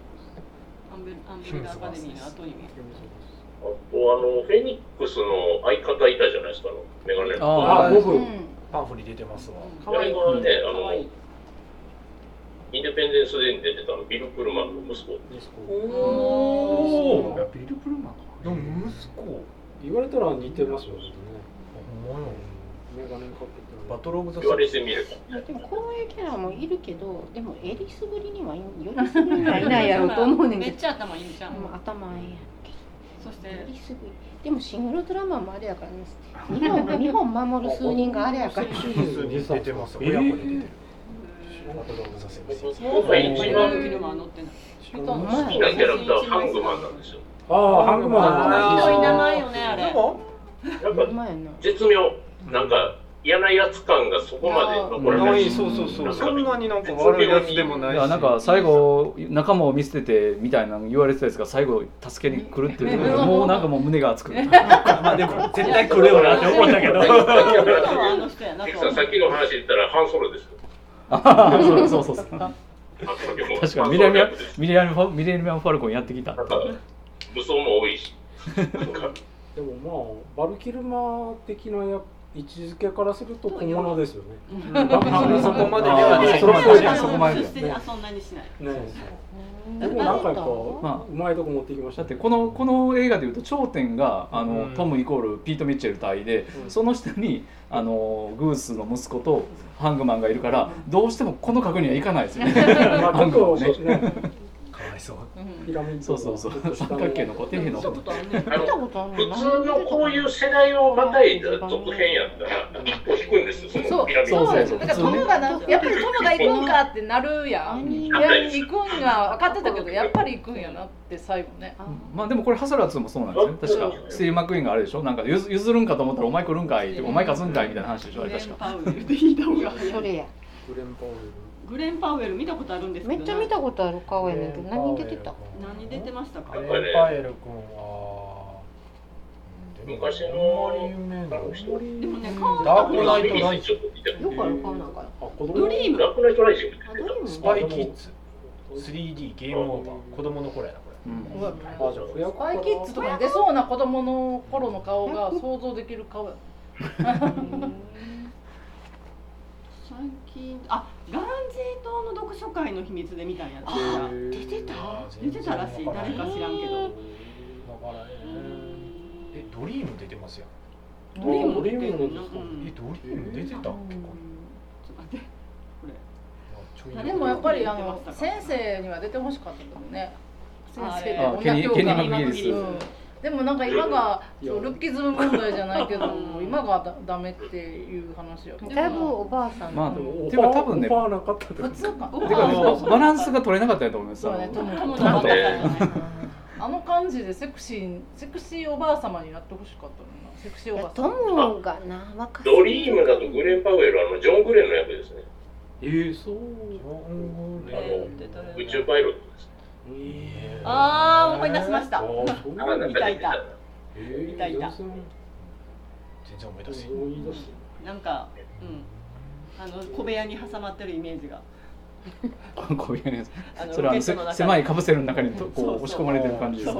アンベルアンベルアカデミーの後にあと、あの、フェニックスの相方いたじゃないですか、あのメガネの。ああボブうん。パンフに出てますわ。あれがね、あのかわい。い、インデペンデンス・デーに出てたのビル・プルマンの息子。おおビル・プルマンでも息子。言われたら似てますよねほんバトルオブザ言われて。でもこういうキャラもいるけどでもエリスぶりにはいよりすぐりにはいないやろうと思うねんけど。めっちゃ頭いいんじゃん。もう頭ええやんそしてエリスぶり。でもシングルドラマもあれやからね。日本日本守る数人があれやから。出てますえー親子で出てるバトルオブザセブンシーズ今回一番好きなキャラクターはハングマンなんですよ。ああハングマン。かっこいい名前よねあれ。絶妙、なんか嫌なやつ感がそこまで残らな。ないいそうそうそう。そんなになんか悪いやつでもないし。いやなんか最後仲間を見捨ててみたいなの言われてたやつが最後助けに来るっていう。の がもうなんかもう胸が熱く。まあでも絶対来るよなって思ったけど。ささっきの話言ったらハンソロですよ。あそうそうそう確かにミレニアファルコンやってきた。武装も多いし。でもまあバルキルマ的な役位置づけからすると小物ですよね。うん。そこまでではねそこまで。出世はそんなにしない。ね。でもなんかう。まいとこ持ってきましたってこのこの映画でいうと頂点があの、うん。トムイコールピート・ミッチェル対で、うん。その下にあのグースの息子とハングマンがいるからどうしてもこの角にはいかないですよね。まあちょっとそうですね。かわいそうピラミッドそうそうそう。三角形の。こう底辺の普通のこういう世代をまたいだ続編やったら一歩引くんですよ、そそうそうそう。そう。だからトムがなやっぱりトムが行くんかってなるやん。いや行くんが分かってたけどやっぱり行くんやなって最後ね。まあでもこれハサラー2もそうなんですよね。確か。スティーブ・マックイーンがあれでしょ？なんか譲譲るんかと思ったらお前来るんかいお前勝つんかいみたいな話でしょ？あグレン・れ確か。パウエル。で聞いた方がそれやグレンパウエル見たことあるんですけどめっちゃ見たことある顔やねんけど何出てた？何出てましたか？グレンパウエル君は昔のあの人でもね顔ダークナイトライよくある顔なんかあ子供。ドリーム。ダークナイトライスパイキッズ。3D ゲームオーバー。子供の頃やなこうん。あじゃあ不スパイキッズとかに出そうな子供の頃の顔が想像できる顔や 最近あガンジー島の読書会の秘密で見たんやったあら出てた？出てたらしい。誰か知らんけど。だからえドリーム出てますよドリーム？も出てるな、もうん。えドリーム出てた？っけかちょっと待って。これ。ちょい。でもやっぱりあの先生には出てほしかったけどね。先生であケニでもなんか今がルッキズム問題じゃないけど今がだダメっていう話よだいぶおばあさん。まあでもていうか多分ねオファーなかった普通か。てかバランスが取れなかったやと思いますそうねトム友トムと達だねったねあの感じでセクシーセクシーおばあ様になってほしかったのな。セクシーおばあト様ムがな若ドリームだとグレン・パウエルはあのジョン・グレンの役ですね。えー、そう。あの宇宙パイロットですあー思い出しました。あーそう。あなんか出てた。なえーいたい。た全然思い出せなんかうん。あの小部屋に挟まってるイメージが。こういうねあのそれは狭いカプセルの中にとこそうそう。う押し込まれてる感じです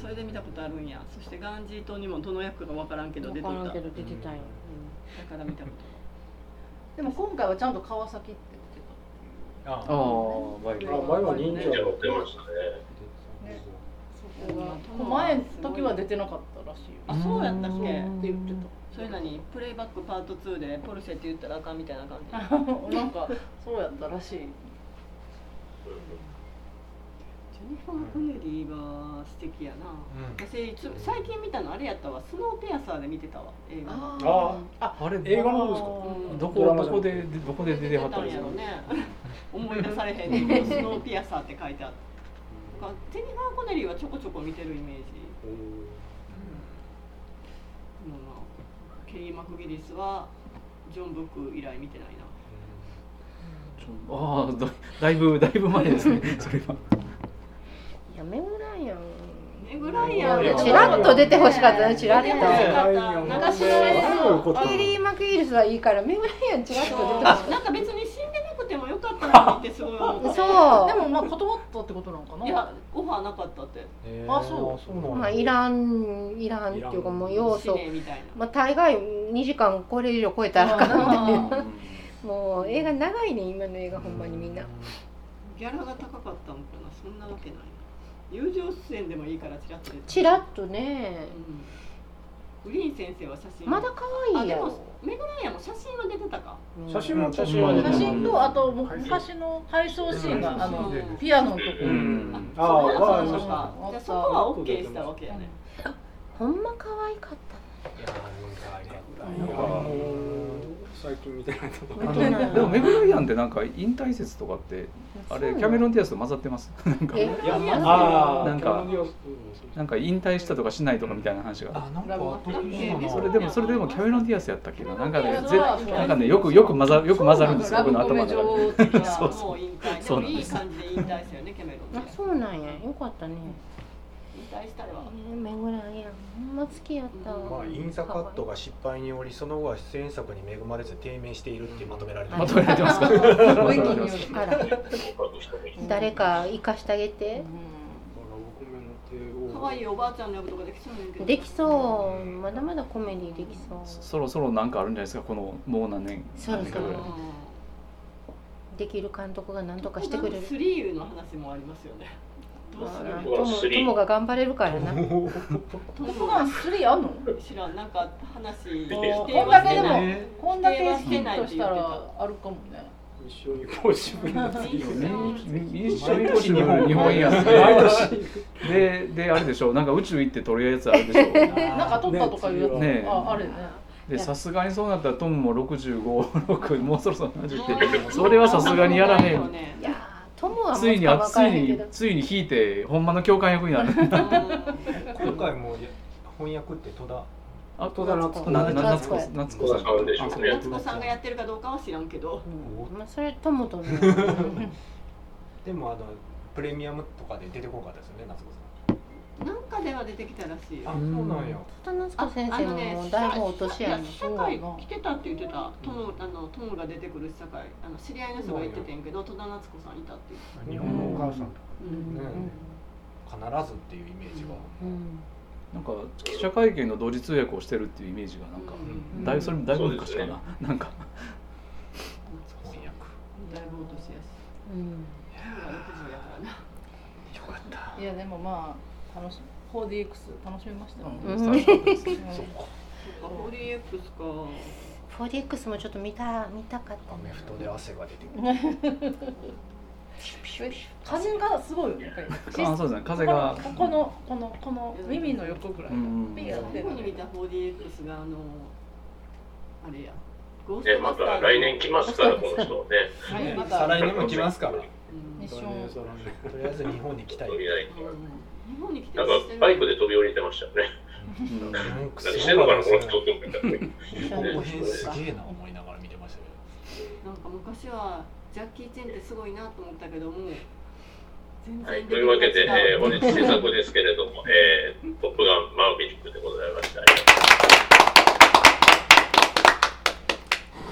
それで見たことあるんや。そしてガンジー島にもどの役か分からんけど出てた。だ分からんけど出てたんや。から見たこと。でも今回はちゃんと川崎ああ前は忍者ってましたねたそこが前の時は出てなかったらしいよあそうやったっけ？って言ってそれなにプレイバックパート2でポルシェって言ったらあかんみたいな感じ。た なんかそうやったらしいジェニファー・コネリーは素敵やな、私つ最近見たのあれやったわ。スノーペアサーで見てたわ。映画あああれ映画の方ですか？うん。どこどこでどこで出てはったんやろね。思い出されへんねん スノーピアサーって書いてあった。なんかジェニファー・コネリーはちょこちょこ見てるイメージ。でもまあケリー・マクギリスはジョン・ブック以来見てないな。ああだだいぶだいぶ前ですねそれは。いやめぐらんやんねぐらいやチラッと出てほしかったねチラッと。出てほしかった昔のケリー・マクギリスはいいからめぐらんやんチラッと出てほしかっなんか別に死んでなくてもよかったのにってすごい思ったたそうでもまあ断ったってことなのかないやオファーなかったってあそうまあいらんいらんっていうかもう要死素まあ大概2時間これ以上超えたらあかんみたいなあもう映画長いね今の映画ほんまにみんなギャラが高かったのかなそんなわけない友情出演でもいいからチラッと出て。チラッとね。うん。グリーン先生は写真。まだ可愛いやろ。あでもメグライアンも写真は出てたか。写真も写真は出て写る真とあと昔の回想シーンがあのピアノのとこ。うん。あそうかあそうじゃあそこは OK したわけやね。ほんま可愛かった。いや可愛かった最近見てないとあとでもメグライアンってなんか引退説とかってあれキャメロン・ディアスと混ざってます？なんか。えいやああなんか。なんか引退したとかしないとかみたいな話が。あなんか後々それでもそれでもキャメロン・ディアスやったっけな？なんかねぜなんかねよくよく混ざよく混ざるんですよ僕の頭の中でそうそう。そうなんです。感じで引退したよねキャメロンあそうなんや。よかったね引退したわえー、めぐらんやん。ほんま好きやった。わまあ、インザカットが失敗によりその後は出演作に恵まれず低迷しているってまとめられてまとめられてますか？誰か生かしてあげて。可愛いおばあちゃんの役とかできそうねんけどできそう。まだまだコメディできそう。そろそろなんかあるんじゃないですか？このもう何年？そろそろできる監督が何とかしてくれる。スリーの話もありますよねどうするトモトモが頑張れるからな。トトップガン3あんの？知らんなんか話ここんだけでもないこんだけヒットしたらあるかもね。ミッションインポッシブルな次ミよね。ッションインポッシブル日本やってでであれでしょなんか宇宙行って撮るやつあるでしょ なんか撮ったとかいうやつ、ねああれね。でさすがにそうなったらトムも656もうそろそろ70ってそれはさすがにやらねいやートモはついについについに引いてほんまの教官役になる。今回も翻訳って戸田？あ戸田夏子。なな夏子さん夏子さんがやってるかどうかは知らんけど。まあそれトモとね。でもあのプレミアムとかで出てこなかったですよね夏子なんかでは出てきたらしいあそうなんや。戸田夏子先生ももうだいぶお年やん社会来てたって言ってた。トムあのトムが出てくる社会あの知り合いの人が言っててんけど戸田夏子さんいたって言って日本のお母さんとか。うん。ね必ずっていうイメージがうん。なん。か記者会見の同時通訳をしてるっていうイメージがなん。かうん。だいぶそれもだいぶ昔かななん。か翻訳だいぶお年やしうん。トムが60やからないやでもまあ楽し 4DX 楽しみましたよね、うん。楽しか。ったですそっか 4DX か 4DX もちょっと見た見たかった。アメなフトで汗が出てくる。風がすごいよねあそうですね。風が。ここのこのこの耳の横ぐらい。うん。ピーって最後に見た 4DX があのあれや。ゴースねまた来年来ますからこの人ね。はい。また再来年も来ますから。とうんミッションりあえず日本に来たい日本に来てなんかバイクで飛び降りてましたよね。うん。何何してんのかなこの人って思ったねこの辺すげえな思いながら見てました。けどなんか昔はジャッキー・チェンってすごいなと思ったけども全はい、然というわけで、えー、本日制作ですけれども、えー、トップガンマーヴェリックでございました。